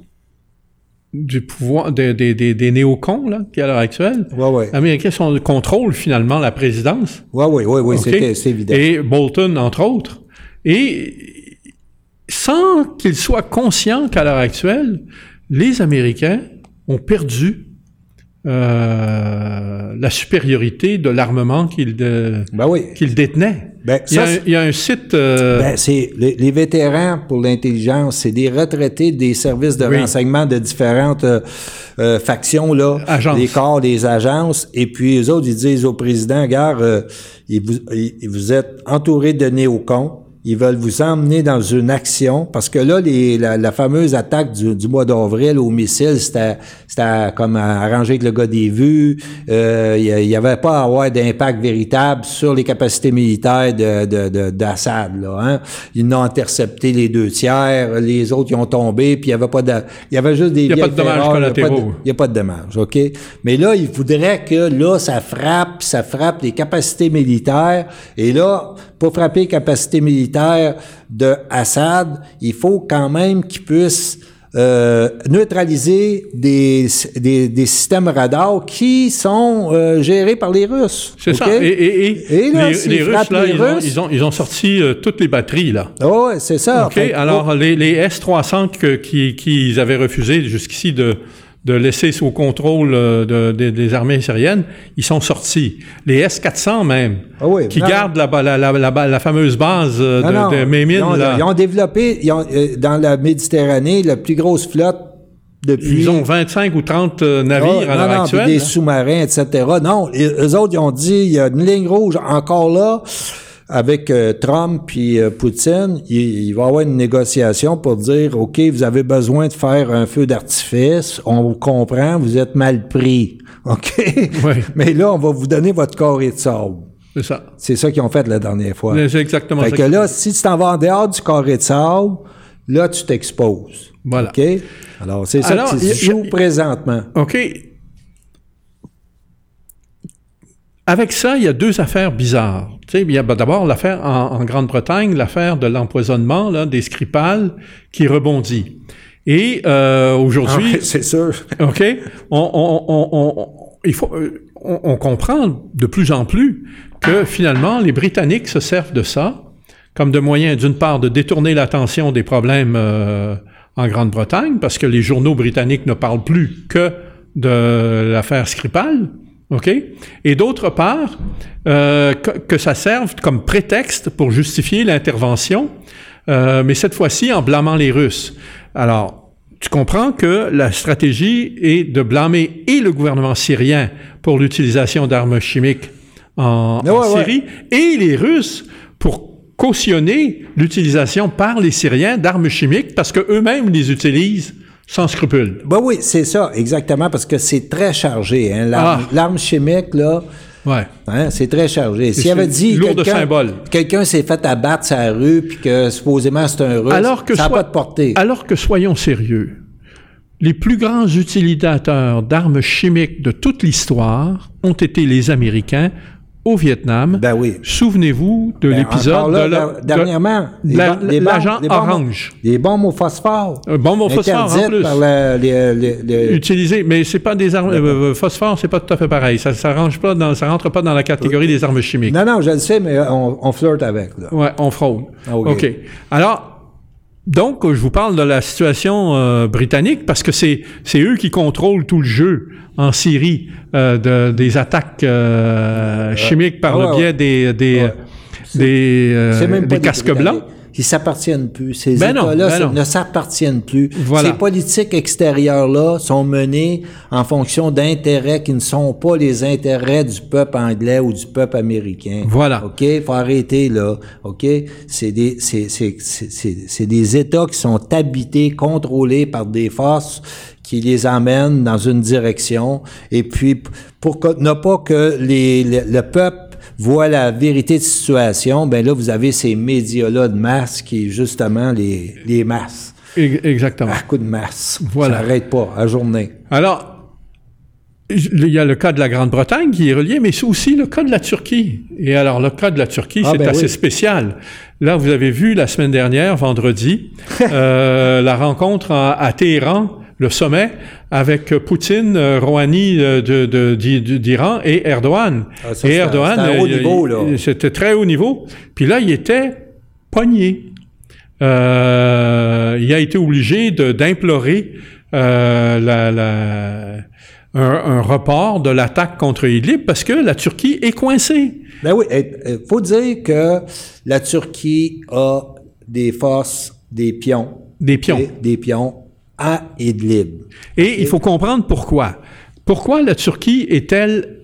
du pouvoir des, des, des, néocons là, qui à l'heure actuelle. Ouais, ouais. Américains sont, contrôlent finalement la présidence. Oui, oui, oui, oui, c'est évident. Et Bolton, entre autres. Et sans qu'ils soient conscients qu'à l'heure actuelle, les Américains ont perdu euh, la supériorité de l'armement qu'ils ben détenaient. Ben, il, y a, un site... Euh, ben, c'est les, vétérans pour l'intelligence, c'est des retraités des services de renseignement de différentes euh, factions, là, des corps, des agences, et puis les autres, ils disent au président, vous, vous êtes entouré de néocons, ils veulent vous emmener dans une action parce que là, les, la, fameuse attaque du, mois d'avril au missile, c'était, c'était comme arrangé avec le gars des vues. Euh, il n'y avait pas à avoir d'impact véritable sur les capacités militaires de, d'Assad. là, hein. Ils ont intercepté les deux tiers, les autres ils ont tombé, puis il y avait pas de, il y avait juste des. Il n'y a pas de dommages collatéraux. Il n'y a pas de dommages, ok? Mais là, il faudrait que là, ça frappe, ça frappe les capacités militaires. Et là, pour frapper les capacités militaires de Assad, il faut quand même qu'il puisse euh, neutraliser des, des, des, systèmes radars qui sont euh, gérés par les Russes. C'est ça. Et, et, et, les, Russes, là, ils, ont, ils, ont, ils, ont, sorti euh, toutes les batteries, là. Oh, c'est ça. OK. Alors, les, les S-300 qu'ils qui, avaient refusé jusqu'ici de de laisser sous contrôle euh, de, des armées syriennes, ils sont sortis. Les S-400 même, ah qui gardent la, la, la, la, fameuse base euh, de, de Mémine. Ils ont, ils ont développé ils ont, euh, dans la Méditerranée la plus grosse flotte depuis... Ils ont 25 ou 30 navires ah, à l'heure actuelle. Des sous-marins, etc. Non, eux autres, ils ont dit, il y a une ligne rouge encore là avec euh, Trump puis euh, Poutine, il, va y avoir une négociation pour dire OK, vous avez besoin de faire un feu d'artifice, on vous comprend, vous êtes mal pris. <laughs> OK? Mais là, on va vous donner votre carré de sable. C'est ça. C'est ça qu'ils ont fait la dernière fois. C'est exactement fait ça. que là, si tu t'en vas en dehors du carré de sable, là, tu t'exposes. Voilà. OK? Alors, c'est ça que tu joues présentement. OK. Avec ça, il y a deux affaires bizarres. Tu sais, il y a d'abord l'affaire en, Grande-Bretagne, l'affaire de l'empoisonnement là, des Skripal qui rebondit. Et euh, aujourd'hui, ah, c'est sûr. <laughs> Ok, on, on, on, il faut, euh, on, comprend de plus en plus que finalement les Britanniques se servent de ça comme de moyen, d'une part, de détourner l'attention des problèmes euh, en Grande-Bretagne, parce que les journaux britanniques ne parlent plus que de l'affaire Skripal, OK? Et d'autre part, euh, que, que, ça serve comme prétexte pour justifier l'intervention, euh, mais cette fois-ci en blâmant les Russes. Alors, tu comprends que la stratégie est de blâmer et le gouvernement syrien pour l'utilisation d'armes chimiques en, Ouais, en ouais, Syrie et les Russes pour cautionner l'utilisation par les Syriens d'armes chimiques parce que eux-mêmes les utilisent sans scrupule. Ben oui, c'est ça, exactement, parce que c'est très chargé. Hein, l'arme, Ah. l'arme chimique, là, Ouais. hein, c'est très chargé. S'il avait dit quelqu'un, quelqu'un s'est fait abattre la rue, puis que supposément c'est un russe, Alors que ça n'a pas de portée. Alors que soyons sérieux, les plus grands utilisateurs d'armes chimiques de toute l'histoire ont été les Américains au Vietnam. Ben oui. Souvenez-vous de Ben, l'épisode de la- der- dernièrement, de la- bombes- l'agent bombes- orange. Des bombes au phosphore. Un bombe au phosphore en plus. par le- les- les- les- Utilisé, mais c'est pas des armes. euh, phosphore, c'est pas tout à fait pareil. Ça, ça range pas dans, ça rentre pas dans la catégorie des armes chimiques. Non, non, je le sais, mais on, on flirte avec. Là. Ouais, on fraude. Ah, OK. OK. Alors, donc, je vous parle de la situation euh, britannique parce que c'est c'est eux qui contrôlent tout le jeu en Syrie euh, de, des attaques euh, chimiques par Ah, le biais ouais. des des, Ouais. des, euh, C'est même pas des casques blancs. Ils s'appartiennent plus. Ces Ben États-là ben ne s'appartiennent plus. Voilà. Ces politiques extérieures-là sont menées en fonction d'intérêts qui ne sont pas les intérêts du peuple anglais ou du peuple américain. Voilà. OK? Faut arrêter, là. OK? C'est des, c'est, des États qui sont habités, contrôlés par des forces qui les emmènent dans une direction. Et puis, pour ne pas que les, le, le peuple voit la vérité de situation, ben là, vous avez ces médias-là de masse qui, justement, les, les masses. Exactement. À coup de masse. Voilà. Ça n'arrête pas, à journée. Alors, il y a le cas de la Grande-Bretagne qui est relié, mais c'est aussi le cas de la Turquie. Et alors, le cas de la Turquie, Ah, c'est ben assez oui. spécial. Là, vous avez vu la semaine dernière, vendredi, <laughs> euh, la rencontre à, à Téhéran, le sommet, avec Poutine, euh, Rouhani euh, d'Iran et Erdogan. Ah, ça, et Erdogan. C'était très haut niveau. Puis là, il était pogné. Euh, il a été obligé d'implorer euh, la, la- un, un report de l'attaque contre Idlib parce que la Turquie est coincée. Ben oui, il faut dire que la Turquie a des forces, des pions. Des pions. Des, des pions à Idlib. Et il faut comprendre pourquoi. Pourquoi la Turquie est-elle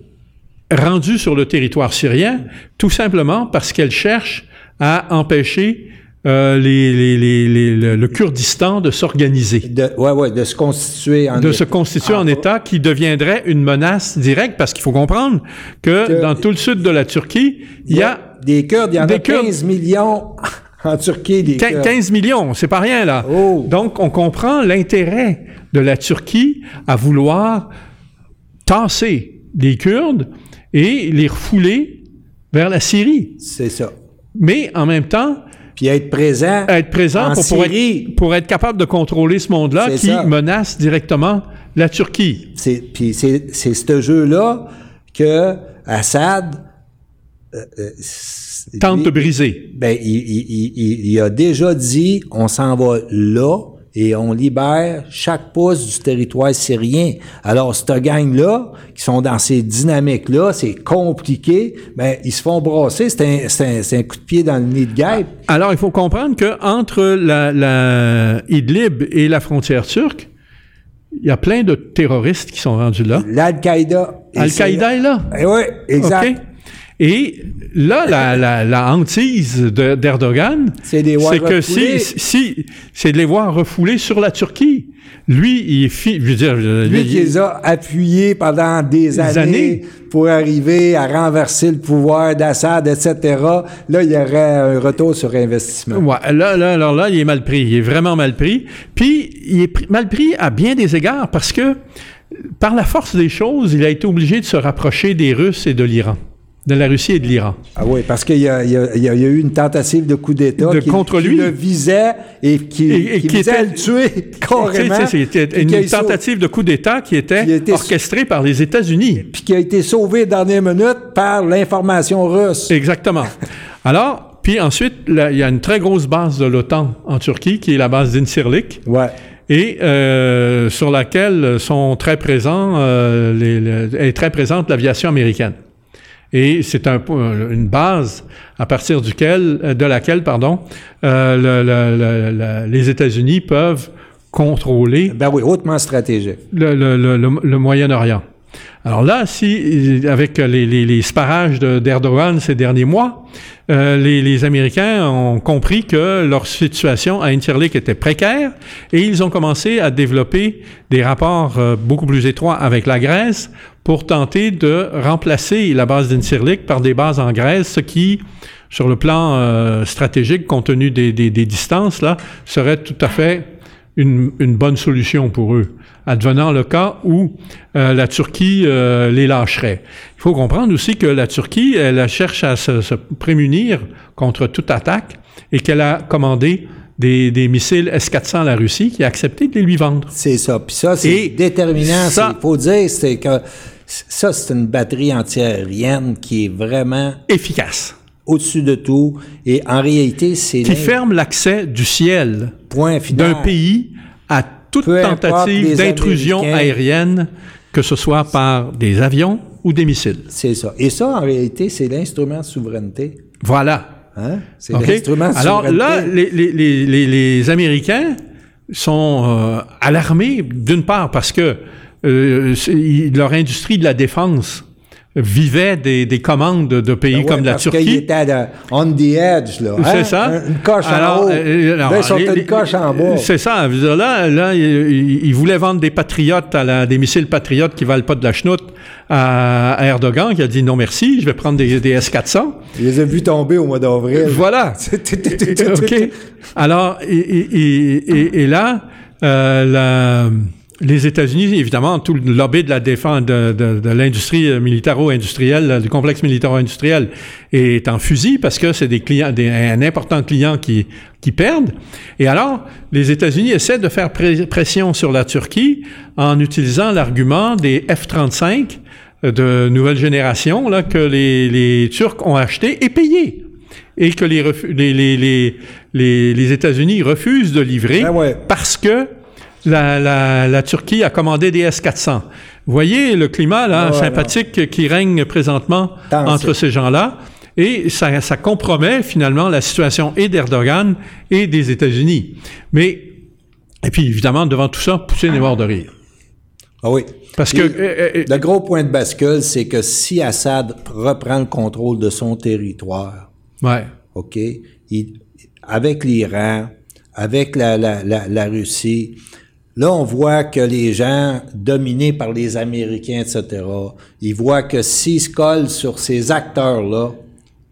rendue sur le territoire syrien? Tout simplement parce qu'elle cherche à empêcher euh, les, les- les- les- le, Kurdistan de s'organiser. De, ouais, ouais, de se constituer en de se État. constituer en Ah, État qui deviendrait une menace directe, parce qu'il faut comprendre que, Que- dans tout le sud de la Turquie, il y a des Kurdes, il y en des a Kurdes. 15 millions en Turquie, des quin- Kurdes. 15 millions, c'est pas rien là. Oh. Donc, on comprend l'intérêt de la Turquie à vouloir tasser les Kurdes et les refouler vers la Syrie. C'est ça. Mais en même temps, Puis être présent. être présent En pour, pour Syrie. être, pour être capable de contrôler ce monde-là qui ça. menace directement la Turquie. C'est, puis c'est, ce jeu-là que Assad euh, euh, Tente de briser. Ben, il, il- il- il- il a déjà dit, on s'en va là et on libère chaque pouce du territoire syrien. Alors, cette gang-là, qui sont dans ces dynamiques-là, c'est compliqué, ben, ils se font brasser. C'est un, coup de pied dans le nid de guêpe. Alors, il faut comprendre que entre la, la Idlib et la frontière turque, il y a plein de terroristes qui sont rendus là. L'Al-Qaïda. et Al-Qaïda est là. c'est- Eh oui, exact. Et là, la, la, la hantise de- d'Erdogan, C'est que si, si c'est de les voir refouler sur la Turquie. Lui, il est fi- je veux dire, Lui il- qui les a appuyés pendant des années, années. pour arriver à renverser le pouvoir d'Assad, etc., là, il y aurait un retour sur investissement. Ouais, là, là, alors là, il est mal pris. Il est vraiment mal pris. Puis, il est mal pris à bien des égards parce que, par la force des choses, il a été obligé de se rapprocher des Russes et de l'Iran. De la Russie et de l'Iran. Ah oui, parce qu'il y y a- y eu une tentative de coup d'État qui, contre qui lui. le visait et qui, Et- et qui qui visait était- à le tuer <laughs> carrément. C'était une tentative de coup d'État qui était Qui orchestrée par les États-Unis. Puis qui a été sauvé dernière minute par l'information russe. Exactement. Alors, Puis ensuite, il y a une très grosse base de l'OTAN en Turquie, qui est la base d'Incirlik. Ouais. Et euh, sur laquelle sont très présents, euh, les, les- est très présente l'aviation américaine. Et c'est un, euh, une base à partir duquel, euh, de laquelle, pardon, euh, le- le- le- le- les États-Unis peuvent contrôler Ben oui, hautement stratégique. le Moyen-Orient. Alors là, si avec les, les, sparages de- d'Erdogan ces derniers mois, euh, les, Américains ont compris que leur situation à Incirlik était précaire et ils ont commencé à développer des rapports euh, beaucoup plus étroits avec la Grèce pour tenter de remplacer la base d'Incirlik par des bases en Grèce, ce qui, sur le plan euh, stratégique, compte tenu des distances, là, serait tout à fait une, une bonne solution pour eux, advenant le cas où euh, la Turquie euh, les lâcherait. Il faut comprendre aussi que la Turquie, elle cherche à se, se prémunir contre toute attaque et qu'elle a commandé des, des missiles S-400 à la Russie qui a accepté de les lui vendre. C'est ça. Puis ça, c'est déterminant. ça- Il faut dire, c'est que ça, c'est une batterie antiaérienne qui est vraiment Efficace, au-dessus de tout. Et en réalité, c'est qui ferme l'accès du ciel d'un pays à toute Peu tentative d'intrusion aérienne, que ce soit par des avions ou des missiles. C'est ça. Et ça, en réalité, c'est l'instrument de souveraineté. Voilà. Hein? C'est l'instrument de Alors souveraineté. là, les, les- les- les- les Américains sont euh, alarmés, d'une part, parce que euh, leur industrie de la défense vivait des, des commandes de, de pays Ben ouais, comme la parce qu'il Turquie. était à la- on the edge, là. hein? C'est ça. Un- Une coche Alors, en haut. euh, alors, là, ils sont les- une coche en bas. C'est ça. Là, là, ils, ils voulaient vendre des patriotes, à la- des missiles patriotes qui valent pas de la chenoute à, à Erdogan, qui a dit non merci, je vais prendre des, des S-400. Je les ai vus tomber au mois d'avril. Voilà. <laughs> <laughs> OK. Alors, et, et- et- et- et là, euh, la- les États-Unis, évidemment, tout le lobby de la défense de, de- de l'industrie euh, militaro-industrielle, euh, du complexe militaro-industriel, est en fusil parce que c'est des clients, des, un important client qui, qui perdent. Et alors, les États-Unis essaient de faire pression sur la Turquie en utilisant l'argument des F-35 de nouvelle génération là, que les, les Turcs ont acheté et payé et que les, les, les, les États-Unis refusent de livrer Ben ouais. parce que la, la, la Turquie a commandé des S-400. Vous voyez le climat là, sympathique qui règne présentement Tension. entre ces gens-là. Et ça, ça compromet finalement la situation et d'Erdogan et des États-Unis. Mais, et puis évidemment, devant tout ça, Poutine est mort de rire. Ah oui. Parce que... Et euh, euh, le gros point de bascule, c'est que si Assad reprend le contrôle de son territoire, ouais. OK, il- avec l'Iran, avec la, la, la, la Russie, là, on voit que les gens dominés par les Américains, etc., ils voient que s'ils se collent sur ces acteurs-là,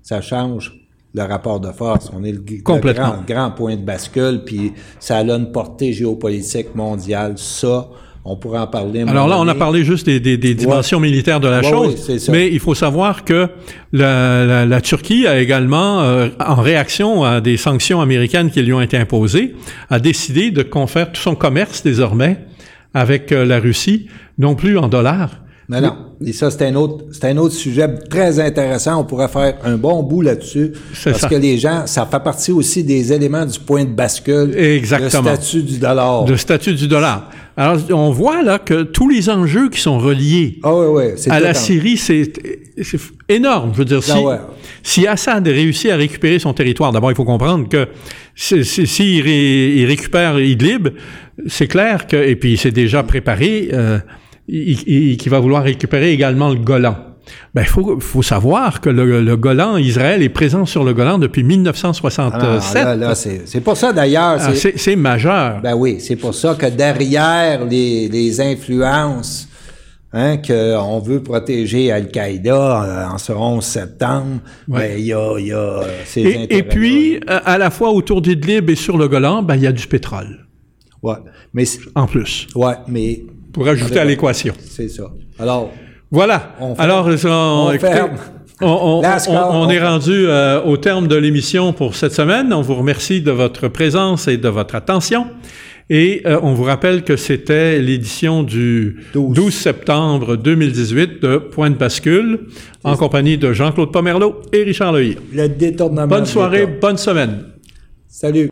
ça change le rapport de force. On est le, grand, grand point de bascule, puis ça a une portée géopolitique mondiale. Ça, on pourrait en parler. Alors là, on a parlé juste des, des- des dimensions militaires de la Ouais, chose, oui, mais il faut savoir que la, la- la Turquie a également, euh, en réaction à des sanctions américaines qui lui ont été imposées, a décidé de confère tout son commerce désormais avec euh, la Russie, non plus en dollars. Mais non. Et ça, c'est un autre, c'est un autre sujet très intéressant. On pourrait faire un bon bout là-dessus. Parce ça. que les gens, ça fait partie aussi des éléments du point de bascule. Exactement. Le statut du dollar. Le statut du dollar. Alors, on voit là que tous les enjeux qui sont reliés Ah oui, oui. C'est à la Syrie, c'est c'est énorme. Je veux dire, si, Ah ouais. si Assad réussit à récupérer son territoire, d'abord, il faut comprendre que s'il si, ré- il récupère Idlib, c'est clair que, et puis c'est déjà préparé, euh, il, il- qu'il va vouloir récupérer également le Golan. Ben, il faut, faut savoir que le, le Golan, Israël est présent sur le Golan depuis Ah non, 1967. là, là, c'est c'est pour ça d'ailleurs. Ah, c'est- c'est c'est majeur. Ben oui, c'est pour ça que derrière les, les influences hein, qu'on veut protéger Al-Qaïda euh, en ce 11 septembre, ben, il y a, y a euh, ces et, et puis, à à la fois autour d'Idlib et sur le Golan, ben, il y a du pétrole, Ouais, mais, en plus, ouais, mais pour ajouter à l'équation. C'est ça. Alors. Voilà. On Alors, <laughs> on, on. On, est rendu euh, au terme de l'émission pour cette semaine. On vous remercie de votre présence et de votre attention. Et euh, on vous rappelle que c'était l'édition du 12. septembre 2018 de Point de bascule en compagnie de Jean-Claude Pomerleau et Richard Lehir. Le détournement. Bonne soirée, bonne semaine. Salut.